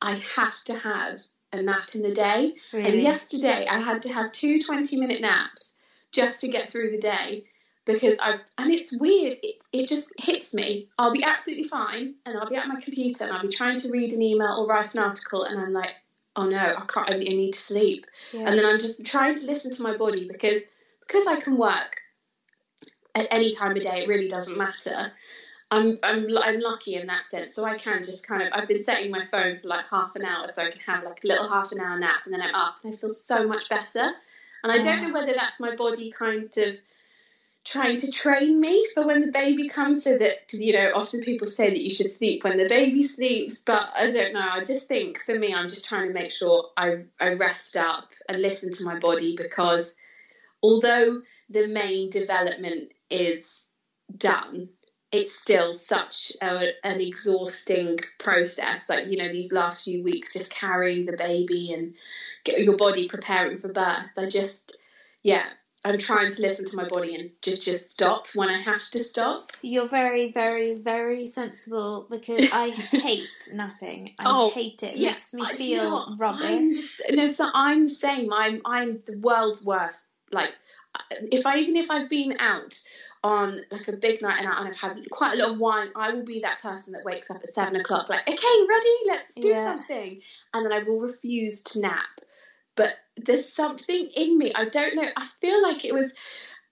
[SPEAKER 2] I have to have a nap in the day. And yesterday, I had to have two 20 minute naps just to get through the day because I've, and it's weird, it, it just hits me. I'll be absolutely fine and I'll be at my computer and I'll be trying to read an email or write an article, and I'm like, oh no, I can't, I need to sleep
[SPEAKER 1] Yeah.
[SPEAKER 2] and then I'm just trying to listen to my body because because I can work at any time of day. It really doesn't matter. I'm I'm I'm lucky in that sense, so I can just kind of. I've been setting my phone for like half an hour, so I can have like a little half an hour nap, and then I'm up, and I feel so much better. And I don't know whether that's my body kind of trying to train me for when the baby comes, so that you know. Often people say that you should sleep when the baby sleeps, but I don't know. I just think for me, I'm just trying to make sure I I rest up and listen to my body because although the main development is done, it's still such a, an exhausting process. Like, you know, these last few weeks just carrying the baby and get your body preparing for birth. I just, yeah, I'm trying to listen to my body and just, just stop when I have to stop.
[SPEAKER 1] You're very, very, very sensible because I *laughs* hate napping. I
[SPEAKER 2] Oh,
[SPEAKER 1] hate it. It
[SPEAKER 2] yeah,
[SPEAKER 1] makes me feel
[SPEAKER 2] you know
[SPEAKER 1] rubbish.
[SPEAKER 2] I'm just, no, so I'm the same. I'm I'm the world's worst. Like, uh, if I even if I've been out on like a big night out and I've had quite a lot of wine, I will be that person that wakes up at seven o'clock, like, okay, ready, let's do
[SPEAKER 1] Yeah.
[SPEAKER 2] something, and then I will refuse to nap. But there's something in me. I don't know. I feel like it was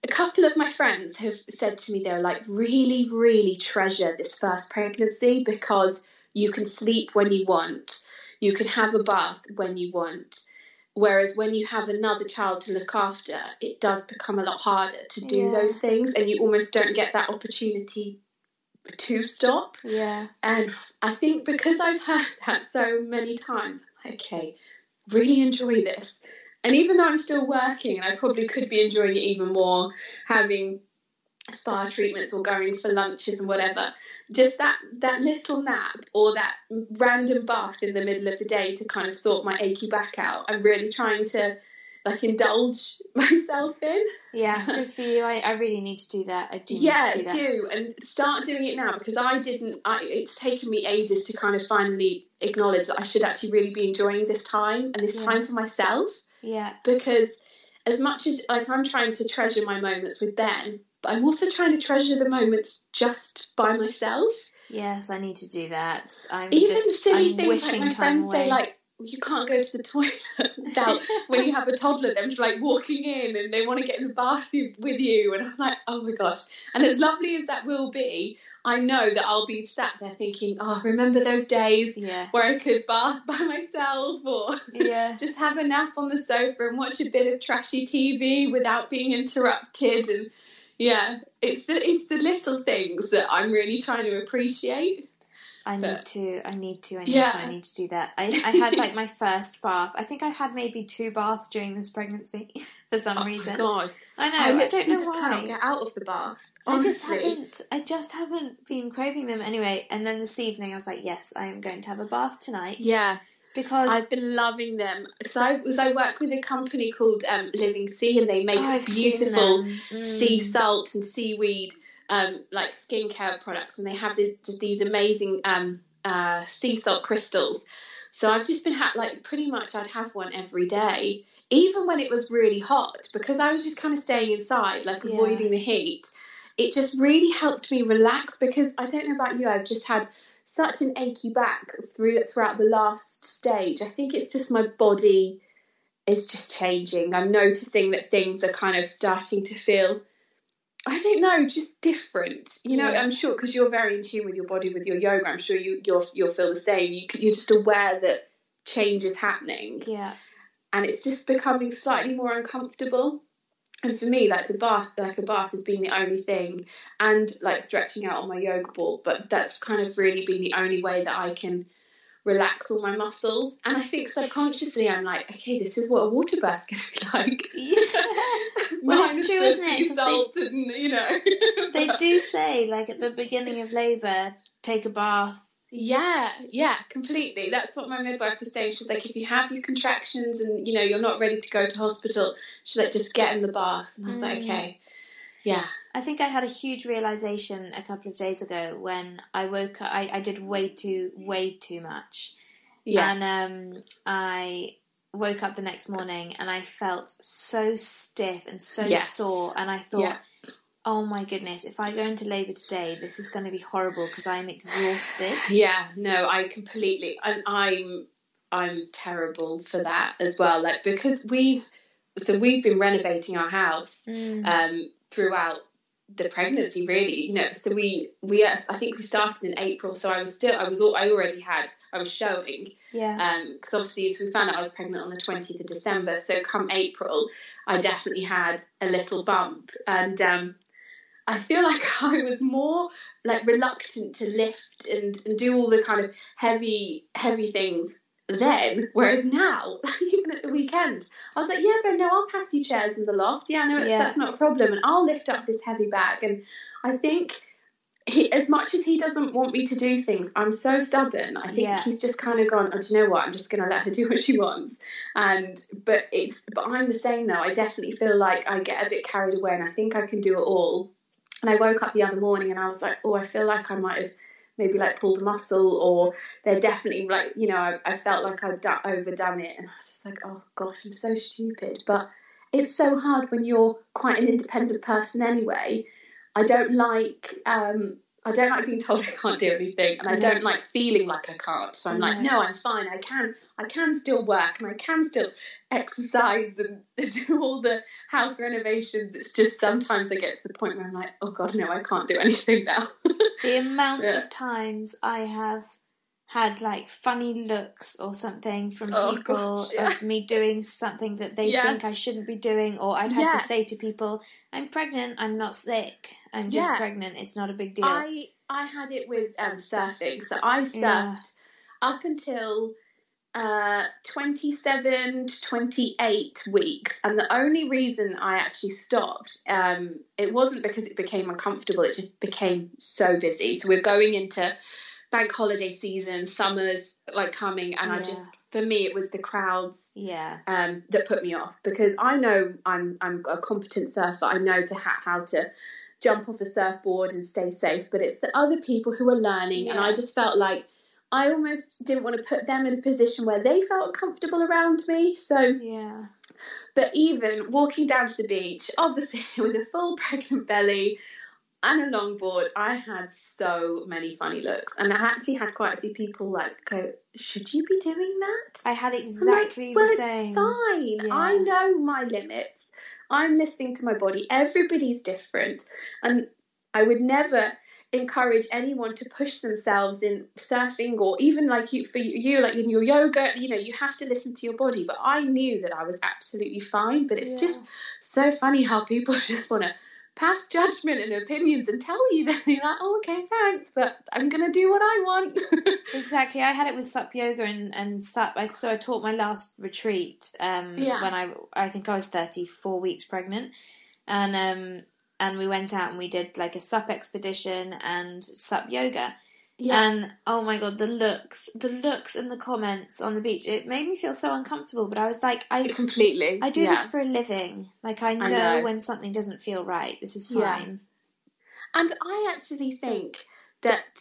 [SPEAKER 2] a couple of my friends have said to me they're like really really treasure this first pregnancy because you can sleep when you want you can have a bath when you want whereas when you have another child to look after it does become a lot harder to do
[SPEAKER 1] Yeah.
[SPEAKER 2] those things and you almost don't get that opportunity to stop
[SPEAKER 1] Yeah.
[SPEAKER 2] and I think because I've heard that so many times, okay, really enjoy this. And even though I'm still working, and I probably could be enjoying it even more, having spa treatments or going for lunches and whatever, just that that little nap or that random bath in the middle of the day to kind of sort my achy back out. I'm really trying to like indulge *laughs* myself in.
[SPEAKER 1] Yeah, good *laughs* for you. I, I really need to do that. I do
[SPEAKER 2] yeah,
[SPEAKER 1] do
[SPEAKER 2] do and start doing it now because I didn't. I, it's taken me ages to kind of finally acknowledge that I should actually really be enjoying this time and this
[SPEAKER 1] Yeah.
[SPEAKER 2] time for myself
[SPEAKER 1] Yeah.
[SPEAKER 2] because as much as like I'm trying to treasure my moments with Ben, but I'm also trying to treasure the moments just by myself.
[SPEAKER 1] Yes, I need to do that. I'm
[SPEAKER 2] Even
[SPEAKER 1] just
[SPEAKER 2] silly
[SPEAKER 1] I'm
[SPEAKER 2] things
[SPEAKER 1] wishing
[SPEAKER 2] like my friends
[SPEAKER 1] away.
[SPEAKER 2] say, like you can't go to the toilet *laughs* without when you have a toddler, them like walking in and they want to get in the bath with you, and I'm like, oh my gosh. And as lovely as that will be, I know that I'll be sat there thinking, oh, remember those days
[SPEAKER 1] Yeah.
[SPEAKER 2] where I could bath by myself or
[SPEAKER 1] Yeah. *laughs*
[SPEAKER 2] just have a nap on the sofa and watch a bit of trashy TV without being interrupted. And yeah, it's the it's the little things that I'm really trying to appreciate.
[SPEAKER 1] I need to. I need to. I need
[SPEAKER 2] Yeah.
[SPEAKER 1] to. I need to do that. I, I had like my first bath. I think I had maybe two baths during this pregnancy *laughs* for some
[SPEAKER 2] Oh
[SPEAKER 1] reason.
[SPEAKER 2] my god!
[SPEAKER 1] I know.
[SPEAKER 2] I,
[SPEAKER 1] I, don't know
[SPEAKER 2] just
[SPEAKER 1] why.
[SPEAKER 2] get out of the bath.
[SPEAKER 1] I just
[SPEAKER 2] honestly.
[SPEAKER 1] haven't. I just haven't been craving them anyway. And then this evening, I was like, yes, I am going to have a bath tonight
[SPEAKER 2] Yeah,
[SPEAKER 1] because
[SPEAKER 2] I've been loving them. So I was I work with a company called um, Living Sea, and they make
[SPEAKER 1] Oh,
[SPEAKER 2] beautiful.
[SPEAKER 1] Mm.
[SPEAKER 2] sea salt and seaweed um, like skincare products, and they have this, these amazing um, uh, sea salt crystals. So I've just been ha- like pretty much I'd have one every day, even when it was really hot, because I was just kind of staying inside, like
[SPEAKER 1] Yeah.
[SPEAKER 2] avoiding the heat. It just really helped me relax because I don't know about you, I've just had such an achy back through throughout the last stage. I think it's just my body is just changing. I'm noticing that things are kind of starting to feel I don't know, just different. You know,
[SPEAKER 1] Yeah.
[SPEAKER 2] I'm sure because you're very in tune with your body with your yoga. I'm sure you you'll you'll feel the same. You you're just aware that change is happening,
[SPEAKER 1] Yeah.
[SPEAKER 2] and it's just becoming slightly more uncomfortable. And for me, like the bath, like a bath has been the only thing, and like stretching out on my yoga ball. But that's kind of really been the only way that I can relax all my muscles. And I think subconsciously, I'm like, okay, this is what a water bath's going to be *laughs* like. *laughs*
[SPEAKER 1] Well, it's true, isn't it? they-
[SPEAKER 2] and you know. *laughs*
[SPEAKER 1] they do say, like at the beginning of labour, take a bath.
[SPEAKER 2] Yeah, yeah, completely. That's what my midwife was saying. She was like, if you have your contractions and you know you're not ready to go to hospital, she's like, just get in the bath. And I was like,
[SPEAKER 1] Mm.
[SPEAKER 2] okay, yeah,
[SPEAKER 1] I think I had a huge realization a couple of days ago when I woke up. I, I did way too, way too much.
[SPEAKER 2] yeah,
[SPEAKER 1] And um, I woke up the next morning and I felt so stiff and so
[SPEAKER 2] Yes.
[SPEAKER 1] sore. And I thought,
[SPEAKER 2] Yeah.
[SPEAKER 1] oh my goodness, if I go into labour today, this is going to be horrible because I'm exhausted.
[SPEAKER 2] yeah. No, I completely, and I'm, I'm terrible for that as well. Like because we've, so we've been renovating our house
[SPEAKER 1] Mm.
[SPEAKER 2] um, throughout the pregnancy really you know so we we i think we started in april so i was still i was all i already had i was showing.
[SPEAKER 1] Yeah.
[SPEAKER 2] um because obviously so we found out i was pregnant on the 20th of december so come april i definitely had a little bump. And um, i feel like *laughs* i was more like reluctant to lift and, and do all the kind of heavy heavy things then whereas now *laughs* even at the weekend I was like, yeah, but no, I'll pass you chairs in the loft. Yeah, no, it's,
[SPEAKER 1] Yeah.
[SPEAKER 2] that's not a problem. And I'll lift up this heavy bag. And I think he, as much as he doesn't want me to do things, I'm so stubborn. I think
[SPEAKER 1] Yeah.
[SPEAKER 2] he's just kind of gone, oh, do you know what? I'm just going to let her do what she wants. And, but it's, but I'm the same though. I definitely feel like I get a bit carried away and I think I can do it all. And I woke up the other morning and I was like, oh, I feel like I might have maybe like pulled a muscle or they're definitely like you know I, I felt like I'd do- overdone it and I was just like oh gosh I'm so stupid. But it's so hard when you're quite an independent person anyway. I don't like um I don't like being told I can't do anything and I don't like feeling like I can't. So I'm like
[SPEAKER 1] no
[SPEAKER 2] I'm fine I can I can still work and I can still exercise and *laughs* do all the house renovations it's just sometimes I get to the point where I'm like oh god no I can't do anything now
[SPEAKER 1] The amount
[SPEAKER 2] Yeah.
[SPEAKER 1] of times I have had like funny looks or something from
[SPEAKER 2] Oh,
[SPEAKER 1] people
[SPEAKER 2] gosh, yeah.
[SPEAKER 1] of me doing something that they
[SPEAKER 2] Yeah.
[SPEAKER 1] think I shouldn't be doing, or I'd had
[SPEAKER 2] Yes.
[SPEAKER 1] to say to people, "I'm pregnant. I'm not sick. I'm just
[SPEAKER 2] Yeah.
[SPEAKER 1] pregnant. It's not a big deal."
[SPEAKER 2] I I had it with um, surfing. So I surfed
[SPEAKER 1] Yeah.
[SPEAKER 2] up until uh, 27 to 28 weeks. And the only reason I actually stopped, um, it wasn't because it became uncomfortable, it just became so busy. So we're going into bank holiday season, summer's like coming, and I just, for me, it was the crowds
[SPEAKER 1] yeah,
[SPEAKER 2] um, that put me off because I know I'm I'm a competent surfer. I know to ha- how to jump off a surfboard and stay safe, but it's the other people who are learning, and I just felt like I almost didn't want to put them in a position where they felt comfortable around me. So,
[SPEAKER 1] yeah,
[SPEAKER 2] but even walking down to the beach, obviously *laughs* with a full pregnant belly and a longboard, I had so many funny looks, and I actually had quite a few people like go, "Should you be doing that?"
[SPEAKER 1] I had
[SPEAKER 2] I'm like,
[SPEAKER 1] exactly
[SPEAKER 2] well,
[SPEAKER 1] the
[SPEAKER 2] it's
[SPEAKER 1] same.
[SPEAKER 2] fine.
[SPEAKER 1] Yeah.
[SPEAKER 2] I know my limits. I'm listening to my body. Everybody's different, and I would never. Encourage anyone to push themselves in surfing or even like you for you like in your yoga you know you have to listen to your body but i knew that i was absolutely fine but it's yeah. just so funny how people *laughs* just want to pass judgment and opinions and tell you that you're like oh okay thanks but i'm gonna do what i want *laughs*
[SPEAKER 1] exactly i had it with sup yoga and and sup I, so i taught my last retreat um, yeah. when i i think i was 34 weeks pregnant and um, and we went out and we did like a sup expedition and sup yoga. Yeah. And oh my god, the looks, the looks in the comments on the beach, it made me feel so uncomfortable. But I was like, I
[SPEAKER 2] completely,
[SPEAKER 1] I do yeah. this for a living. Like I know, I know, when something doesn't feel right. This is fine.
[SPEAKER 2] Yeah. And I actually think that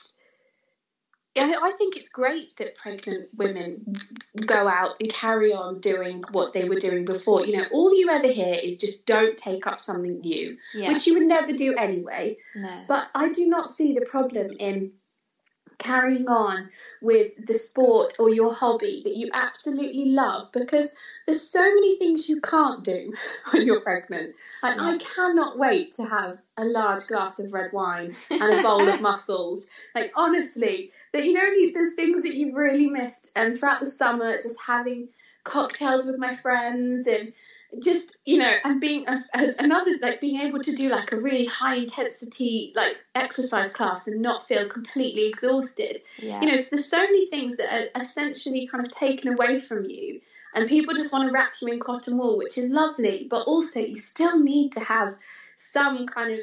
[SPEAKER 2] I think it's great that pregnant women go out and carry on doing what they were doing before. You know, all you ever hear is just don't take up something new, yeah. which you would never do anyway.
[SPEAKER 1] No.
[SPEAKER 2] But I do not see the problem in carrying on with the sport or your hobby that you absolutely love because there's so many things you can't do *laughs* when you're pregnant. Like, I cannot wait to have a large glass of red wine and a *laughs* bowl of mussels. Like honestly, that you know there's things that you've really missed. And throughout the summer, just having cocktails with my friends and just you know and being as another like being able to do like a really high intensity like exercise class and not feel completely exhausted
[SPEAKER 1] yeah.
[SPEAKER 2] you know so there's so many things that are essentially kind of taken away from you and people just want to wrap you in cotton wool which is lovely but also you still need to have some kind of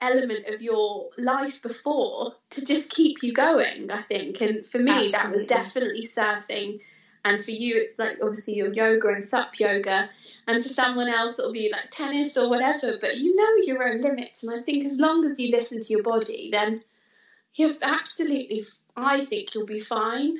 [SPEAKER 2] element of your life before to just keep you going i think and for me Absolutely. that was definitely surfing and for you it's like obviously your yoga and SUP yoga and for someone else it'll be like tennis or whatever but you know your own limits and i think as long as you listen to your body then you're absolutely i think you'll be fine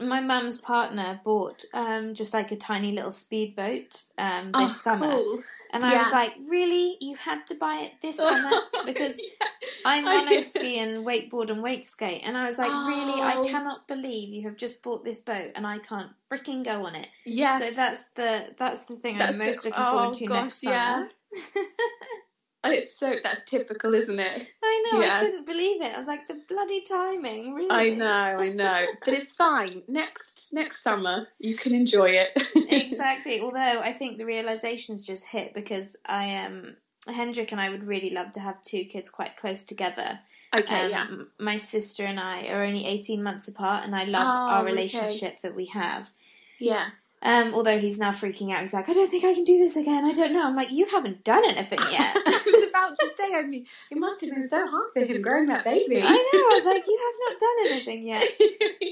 [SPEAKER 1] my mum's partner bought um, just like a tiny little speedboat um, this oh, summer
[SPEAKER 2] cool.
[SPEAKER 1] And yeah. I was like, really? You had to buy it this *laughs* summer? Because yeah. I mono ski and wakeboard and wake skate. And I was like, oh. really? I oh. cannot believe you have just bought this boat and I can't freaking go on it.
[SPEAKER 2] Yeah.
[SPEAKER 1] So that's the that's the thing that's I'm most the, looking oh, forward oh, to gosh, next summer. Yeah. *laughs*
[SPEAKER 2] It's so that's typical, isn't it?
[SPEAKER 1] I know. Yeah. I couldn't believe it. I was like, the bloody timing. Really? I
[SPEAKER 2] know. I know. but it's fine. Next next summer, you can enjoy it. *laughs*
[SPEAKER 1] exactly. Although I think the realizations just hit because I am. Um, Hendrik and I would really love to have two kids quite close together.
[SPEAKER 2] Okay, um, yeah.
[SPEAKER 1] My sister and I are only 18 months apart, and I love oh, our relationship okay. that we have.
[SPEAKER 2] Yeah.
[SPEAKER 1] Um, although he's now freaking out, he's like, I don't think I can do this again. I don't know. I'm like, you haven't done anything *laughs* yet.
[SPEAKER 2] I was about to say, I mean, it must have been so hard for him growing that baby.
[SPEAKER 1] I know. I was like, you have not done anything *laughs* yet.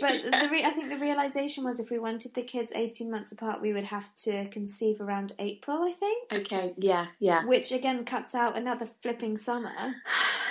[SPEAKER 1] But yeah. the re- I think the realization was if we wanted the kids 18 months apart, we would have to conceive around April, I think.
[SPEAKER 2] Okay, yeah, yeah.
[SPEAKER 1] Which again cuts out another flipping summer. *sighs*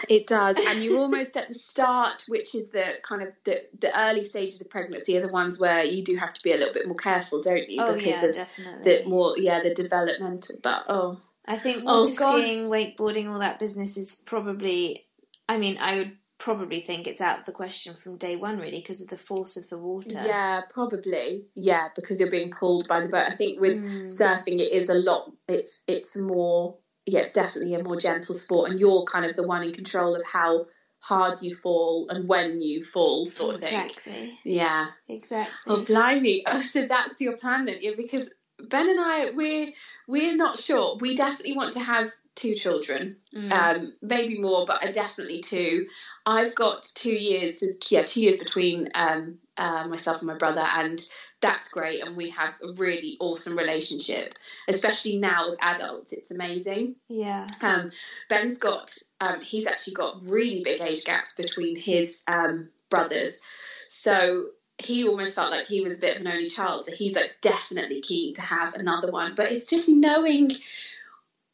[SPEAKER 2] It does. And you're almost at the start, which is the kind of the, the early stages of pregnancy are the ones where you do have to be a little bit more careful, don't you?
[SPEAKER 1] Oh, because yeah, of definitely.
[SPEAKER 2] the more yeah, the development but oh
[SPEAKER 1] I think oh, water oh, skiing, wakeboarding, all that business is probably I mean, I would probably think it's out of the question from day one, really, because of the force of the water.
[SPEAKER 2] Yeah, probably. Yeah, because you're being pulled by the boat. I think with mm. surfing, it is a lot. It's it's more. Yeah, it's definitely a more gentle sport, and you're kind of the one in control of how hard you fall and when you fall, sort of
[SPEAKER 1] thing. Exactly.
[SPEAKER 2] Yeah.
[SPEAKER 1] Exactly.
[SPEAKER 2] Oh, blimey! Oh, so that's your plan then? Yeah, because Ben and I, we're we're not sure. We definitely want to have two children, mm. um, maybe more, but definitely two. I've got two years, yeah, two years between um, uh, myself and my brother, and that's great. And we have a really awesome relationship, especially now as adults. It's amazing.
[SPEAKER 1] Yeah.
[SPEAKER 2] Um, Ben's got, um, he's actually got really big age gaps between his um, brothers, so he almost felt like he was a bit of an only child. So he's like definitely keen to have another one, but it's just knowing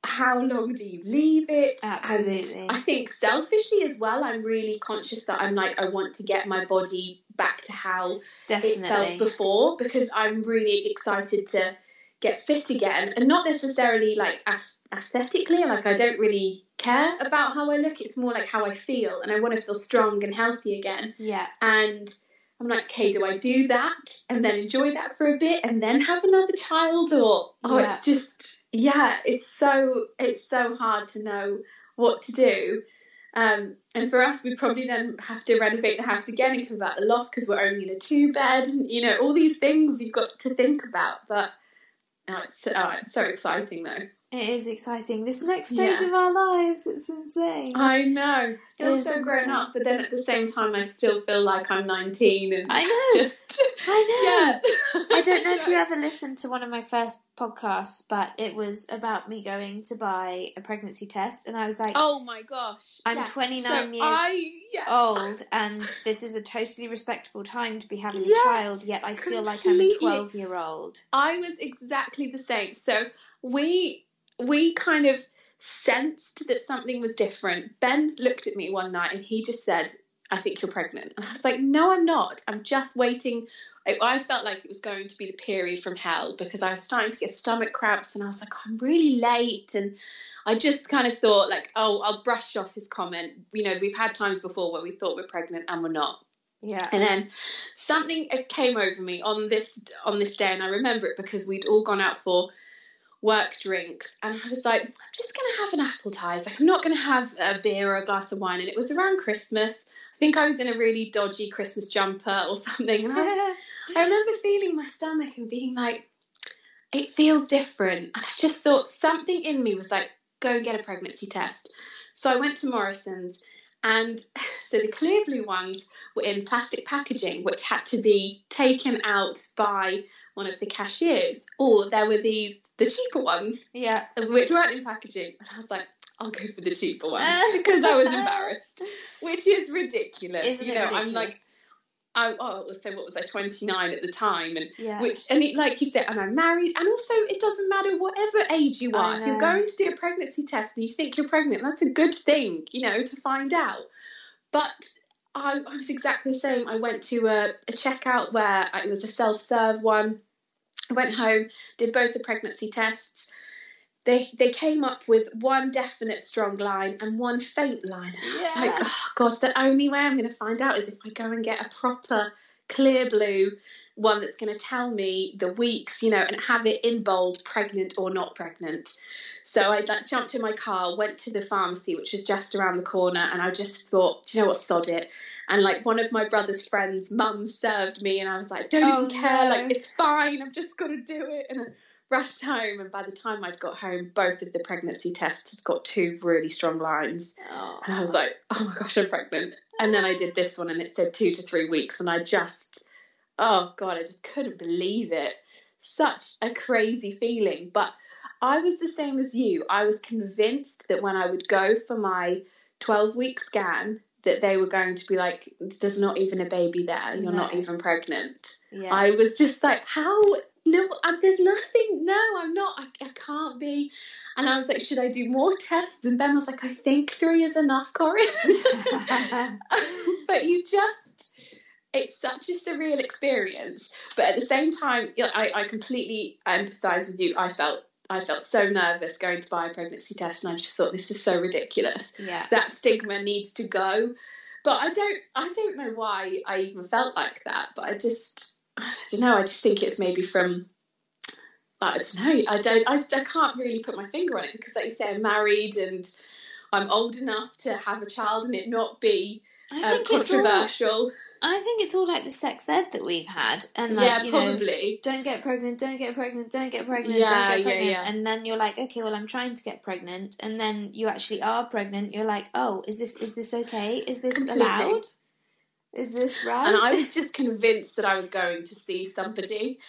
[SPEAKER 2] how long do you leave it?
[SPEAKER 1] Absolutely.
[SPEAKER 2] And I think selfishly as well, I'm really conscious that I'm like, I want to get my body back to how Definitely. it felt before because I'm really excited to get fit again and not necessarily like aesthetically, like I don't really care about how I look. It's more like how I feel and I want to feel strong and healthy again.
[SPEAKER 1] Yeah.
[SPEAKER 2] And I'm like, okay, do I do that and then enjoy that for a bit and then have another child or oh yeah. it's just yeah, it's so it's so hard to know what to do. Um, and for us, we probably then have to renovate the house again and convert the loft because we're only in a two bed. And, you know, all these things you've got to think about. But oh, it's, oh, it's so exciting though.
[SPEAKER 1] It is exciting. This next stage yeah. of our lives, it's insane.
[SPEAKER 2] I know. I feel so grown insane. up, but then at the same time, I still feel like I'm 19 and
[SPEAKER 1] I know. *laughs* Just, I know. *laughs* Yeah. I don't know if you *laughs* ever listened to one of my first podcasts, but it was about me going to buy a pregnancy test, and I was like,
[SPEAKER 2] "Oh my gosh,
[SPEAKER 1] I'm yes. 29 so years I, yeah. old, and this is a totally respectable time to be having yes, a child. Yet I feel completely. like I'm a 12 year old."
[SPEAKER 2] I was exactly the same. So we we kind of sensed that something was different. Ben looked at me one night and he just said, I think you're pregnant. And I was like, no, I'm not. I'm just waiting. I, I, felt like it was going to be the period from hell because I was starting to get stomach cramps and I was like, I'm really late. And I just kind of thought, like, oh, I'll brush off his comment. You know, we've had times before where we thought we're pregnant and we're not.
[SPEAKER 1] Yeah.
[SPEAKER 2] And then something uh, came over me on this on this day, and I remember it because we'd all gone out for work drinks. And I was like, I'm just going to have an appetizer. I'm not going to have a beer or a glass of wine. And it was around Christmas. I think I was in a really dodgy Christmas jumper or something. And I, was, *laughs* I remember feeling my stomach and being like, it feels different. And I just thought something in me was like, go and get a pregnancy test. So I went to Morrisons. And so the Clearblue ones were in plastic packaging, which had to be taken out by one of the cashiers, or there were these the cheaper ones,
[SPEAKER 1] yeah,
[SPEAKER 2] which weren't in packaging. And I was like, I'll go for the cheaper ones *laughs* because I was embarrassed, which is ridiculous.
[SPEAKER 1] Isn't
[SPEAKER 2] you know,
[SPEAKER 1] ridiculous?
[SPEAKER 2] I'm like. I, oh, oh so what was I, 29 at the time? And
[SPEAKER 1] yeah.
[SPEAKER 2] which, and it, like you said, and I'm married. And also, it doesn't matter whatever age you are. If you're going to do a pregnancy test and you think you're pregnant, that's a good thing, you know, to find out. But I, I was exactly the same. I went to a, a checkout where uh, it was a self serve one I went home, did both the pregnancy tests. They, they came up with one definite strong line and one faint line. And I was yeah. like, oh, God, the only way I'm going to find out is if I go and get a proper Clearblue one that's going to tell me the weeks, you know, and have it in bold, pregnant or not pregnant. So I like, jumped in my car, went to the pharmacy, which was just around the corner, and I just thought, do you know what, sod it and like one of my brother's friends' mum served me, and I was like, don't oh, even care, no. like it's fine, I'm just gonna do it. And rushed home, and by the time I'd got home, both of the pregnancy tests had got two really strong lines, oh. and I was like, oh my gosh, I'm pregnant. And then I did this one, and it said two to three weeks, and I just, oh god, I just couldn't believe it. Such a crazy feeling, but. I was the same as you. I was convinced that when I would go for my 12 week scan, that they were going to be like, there's not even a baby there, you're no. not even pregnant. Yeah. I was just like, how? No, uh, there's nothing. No, I'm not. I, I, can't be. And I was like, should I do more tests? And Ben was like, I think three is enough, Corinne. *laughs* but you just, it's such a surreal experience. But at the same time, I, I completely empathise with you. I felt I felt so nervous going to buy a pregnancy test, and I just thought this is so ridiculous.
[SPEAKER 1] Yeah,
[SPEAKER 2] that stigma needs to go. But I don't, I don't know why I even felt like that. But I just, I don't know. I just think it's maybe from, I don't know. I don't, I, I can't really put my finger on it because, like you say, I'm married and I'm old enough to have a child and it not be I uh, think controversial.
[SPEAKER 1] All, I think it's all like the sex ed that we've had, and like,
[SPEAKER 2] yeah, probably.
[SPEAKER 1] Know, don't get pregnant, don't get pregnant, don't get pregnant, yeah, don't get pregnant, yeah, yeah. and then you're like, okay, well, I'm trying to get pregnant, and then you actually are pregnant. You're like, oh, is this is this okay? Is this Completely. allowed? Is this right?
[SPEAKER 2] And I was just convinced that I was going to see somebody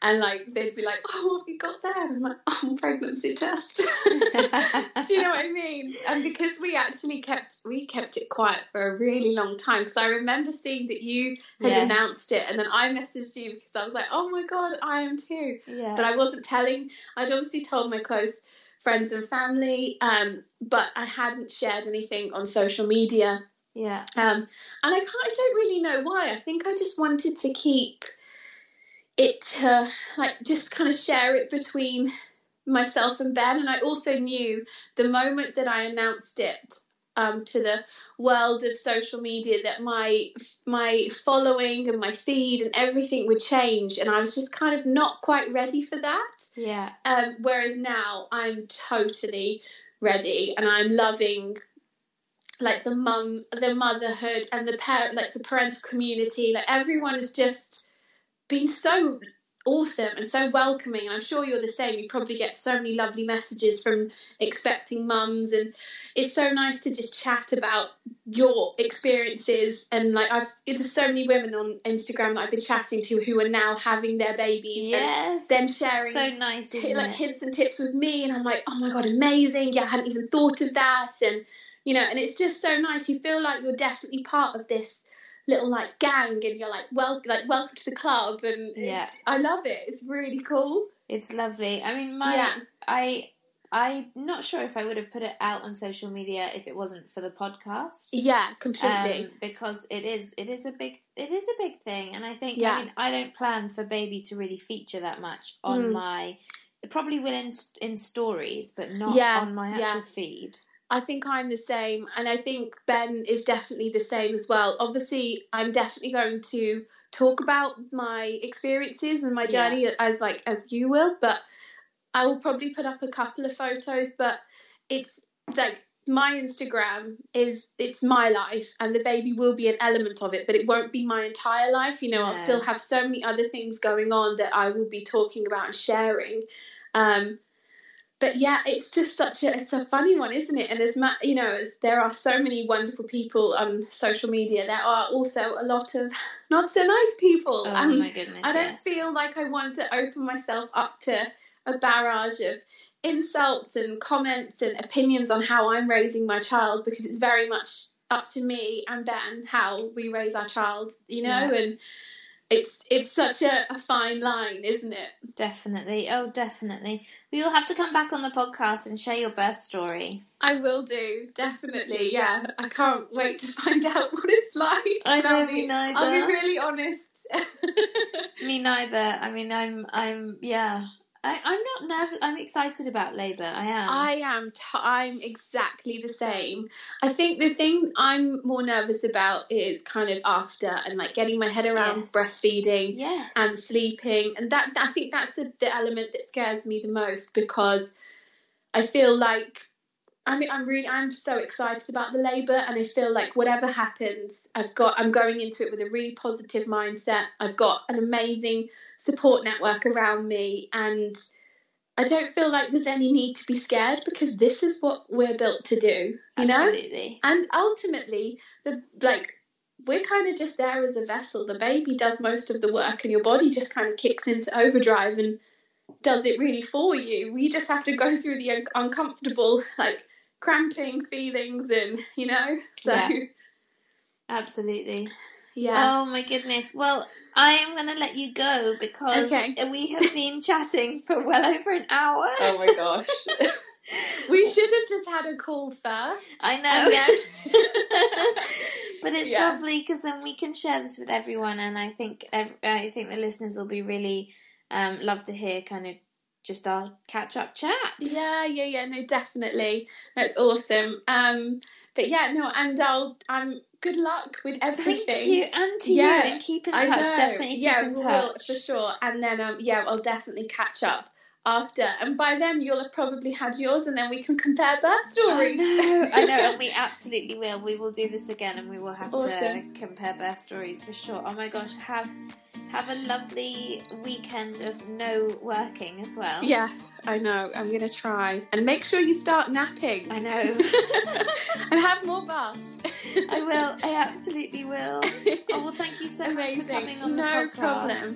[SPEAKER 2] and like they'd be like, "Oh, what have you got there?" And I'm like, "Oh, pregnancy test." *laughs* Do you know what I mean? And because we actually kept we kept it quiet for a really long time, because I remember seeing that you had yes. announced it, and then I messaged you because I was like, "Oh my god, I am too."
[SPEAKER 1] Yeah.
[SPEAKER 2] But I wasn't telling. I'd obviously told my close friends and family, um, but I hadn't shared anything on social media.
[SPEAKER 1] Yeah.
[SPEAKER 2] Um, and I can't. I don't really know why. I think I just wanted to keep it uh, like just kind of share it between myself and Ben. And I also knew the moment that I announced it um, to the world of social media that my my following and my feed and everything would change, and I was just kind of not quite ready for that.
[SPEAKER 1] Yeah.
[SPEAKER 2] Um, whereas now I'm totally ready, and I'm loving like the mum, the motherhood, and the parent, like the parental community. Like everyone has just been so awesome and so welcoming. I'm sure you're the same. You probably get so many lovely messages from expecting mums, and it's so nice to just chat about your experiences. And like, I've there's so many women on Instagram that I've been chatting to who are now having their babies,
[SPEAKER 1] yes,
[SPEAKER 2] and then sharing
[SPEAKER 1] so nice,
[SPEAKER 2] like
[SPEAKER 1] it?
[SPEAKER 2] hints and tips with me, and I'm like, oh my god, amazing! Yeah, I hadn't even thought of that, and you know, and it's just so nice. You feel like you're definitely part of this little like gang and you're like well like welcome to the club and yeah. I love it. It's really cool.
[SPEAKER 1] It's lovely. I mean my yeah. I I'm not sure if I would have put it out on social media if it wasn't for the podcast.
[SPEAKER 2] Yeah, completely.
[SPEAKER 1] Um, because it is it is a big it is a big thing, and I think yeah. I mean I don't plan for baby to really feature that much on mm. my. It probably will in in stories, but not yeah, on my actual feed.
[SPEAKER 2] I think I'm the same, and I think Ben is definitely the same as well. Obviously, I'm definitely going to talk about my experiences and my journey yeah. as like as you will, but I will probably put up a couple of photos. But it's like my Instagram is it's my life, and the baby will be an element of it, but it won't be my entire life. You know, I'll still have so many other things going on that I will be talking about and sharing. Um, but yeah, it's just such a it's a funny one, isn't it? And as much you know, as there are so many wonderful people on social media, there are also a lot of *laughs* not so nice people.
[SPEAKER 1] Oh and my goodness!
[SPEAKER 2] I don't
[SPEAKER 1] yes.
[SPEAKER 2] feel like I want to open myself up to a barrage of insults and comments and opinions on how I'm raising my child because it's very much up to me and Ben how we raise our child, you know, yeah. and it's it's such a, a, fine line, isn't it?
[SPEAKER 1] Definitely. Oh, definitely. We will have to come back on the podcast and share your birth story.
[SPEAKER 2] I will do, definitely. Yeah, I can't wait to find *laughs* out what it's like.
[SPEAKER 1] I know, be, me neither.
[SPEAKER 2] I'll be really honest. *laughs*
[SPEAKER 1] me neither. I mean, I'm, I'm, yeah. I, am not nervous. I'm excited about labour. I am.
[SPEAKER 2] I am. T- I'm exactly the same. I think the thing I'm more nervous about is kind of after and like getting my head around yes. breastfeeding
[SPEAKER 1] yes.
[SPEAKER 2] and sleeping, and that I think that's the, the element that scares me the most because I feel like I mean, I'm really, I'm so excited about the labour, and I feel like whatever happens, I've got, I'm going into it with a really positive mindset. I've got an amazing support network around me, and I don't feel like there's any need to be scared because this is what we're built to do, you
[SPEAKER 1] Absolutely.
[SPEAKER 2] know. And ultimately, the like we're kind of just there as a vessel. The baby does most of the work, and your body just kind of kicks into overdrive and does it really for you. We just have to go through the un- uncomfortable, like cramping feelings and you know so yeah. *laughs*
[SPEAKER 1] absolutely
[SPEAKER 2] yeah
[SPEAKER 1] oh my goodness well I am going to let you go because okay. we have *laughs* been chatting for well over an hour.
[SPEAKER 2] Oh my gosh. *laughs* we should have just had a call first.
[SPEAKER 1] I know. Then... but it's yeah. lovely because then we can share this with everyone, and I think I think the listeners will be really um, love to hear kind of just our catch up chat.
[SPEAKER 2] Yeah, yeah, yeah. No, definitely. That's awesome. Um, but yeah, no, and I'll um good luck with everything.
[SPEAKER 1] Thank you, and to yeah, you, and keep in touch. Definitely keep
[SPEAKER 2] yeah,
[SPEAKER 1] in
[SPEAKER 2] touch.
[SPEAKER 1] Will,
[SPEAKER 2] for sure. And then um, yeah, I'll definitely catch up after. And by then, you'll have probably had yours, and then we can compare birth stories.
[SPEAKER 1] I know, I *laughs* know, and we absolutely will. We will do this again, and we will have awesome. to compare birth stories for sure. Oh my gosh, have have a lovely weekend of no working as well.
[SPEAKER 2] Yeah, I know. I'm going to try. And make sure you start napping.
[SPEAKER 1] I know. *laughs*
[SPEAKER 2] and have more baths.
[SPEAKER 1] I will. I absolutely will. *laughs* Oh, well, thank you so Amazing. much for coming on
[SPEAKER 2] no
[SPEAKER 1] the podcast.
[SPEAKER 2] No problem.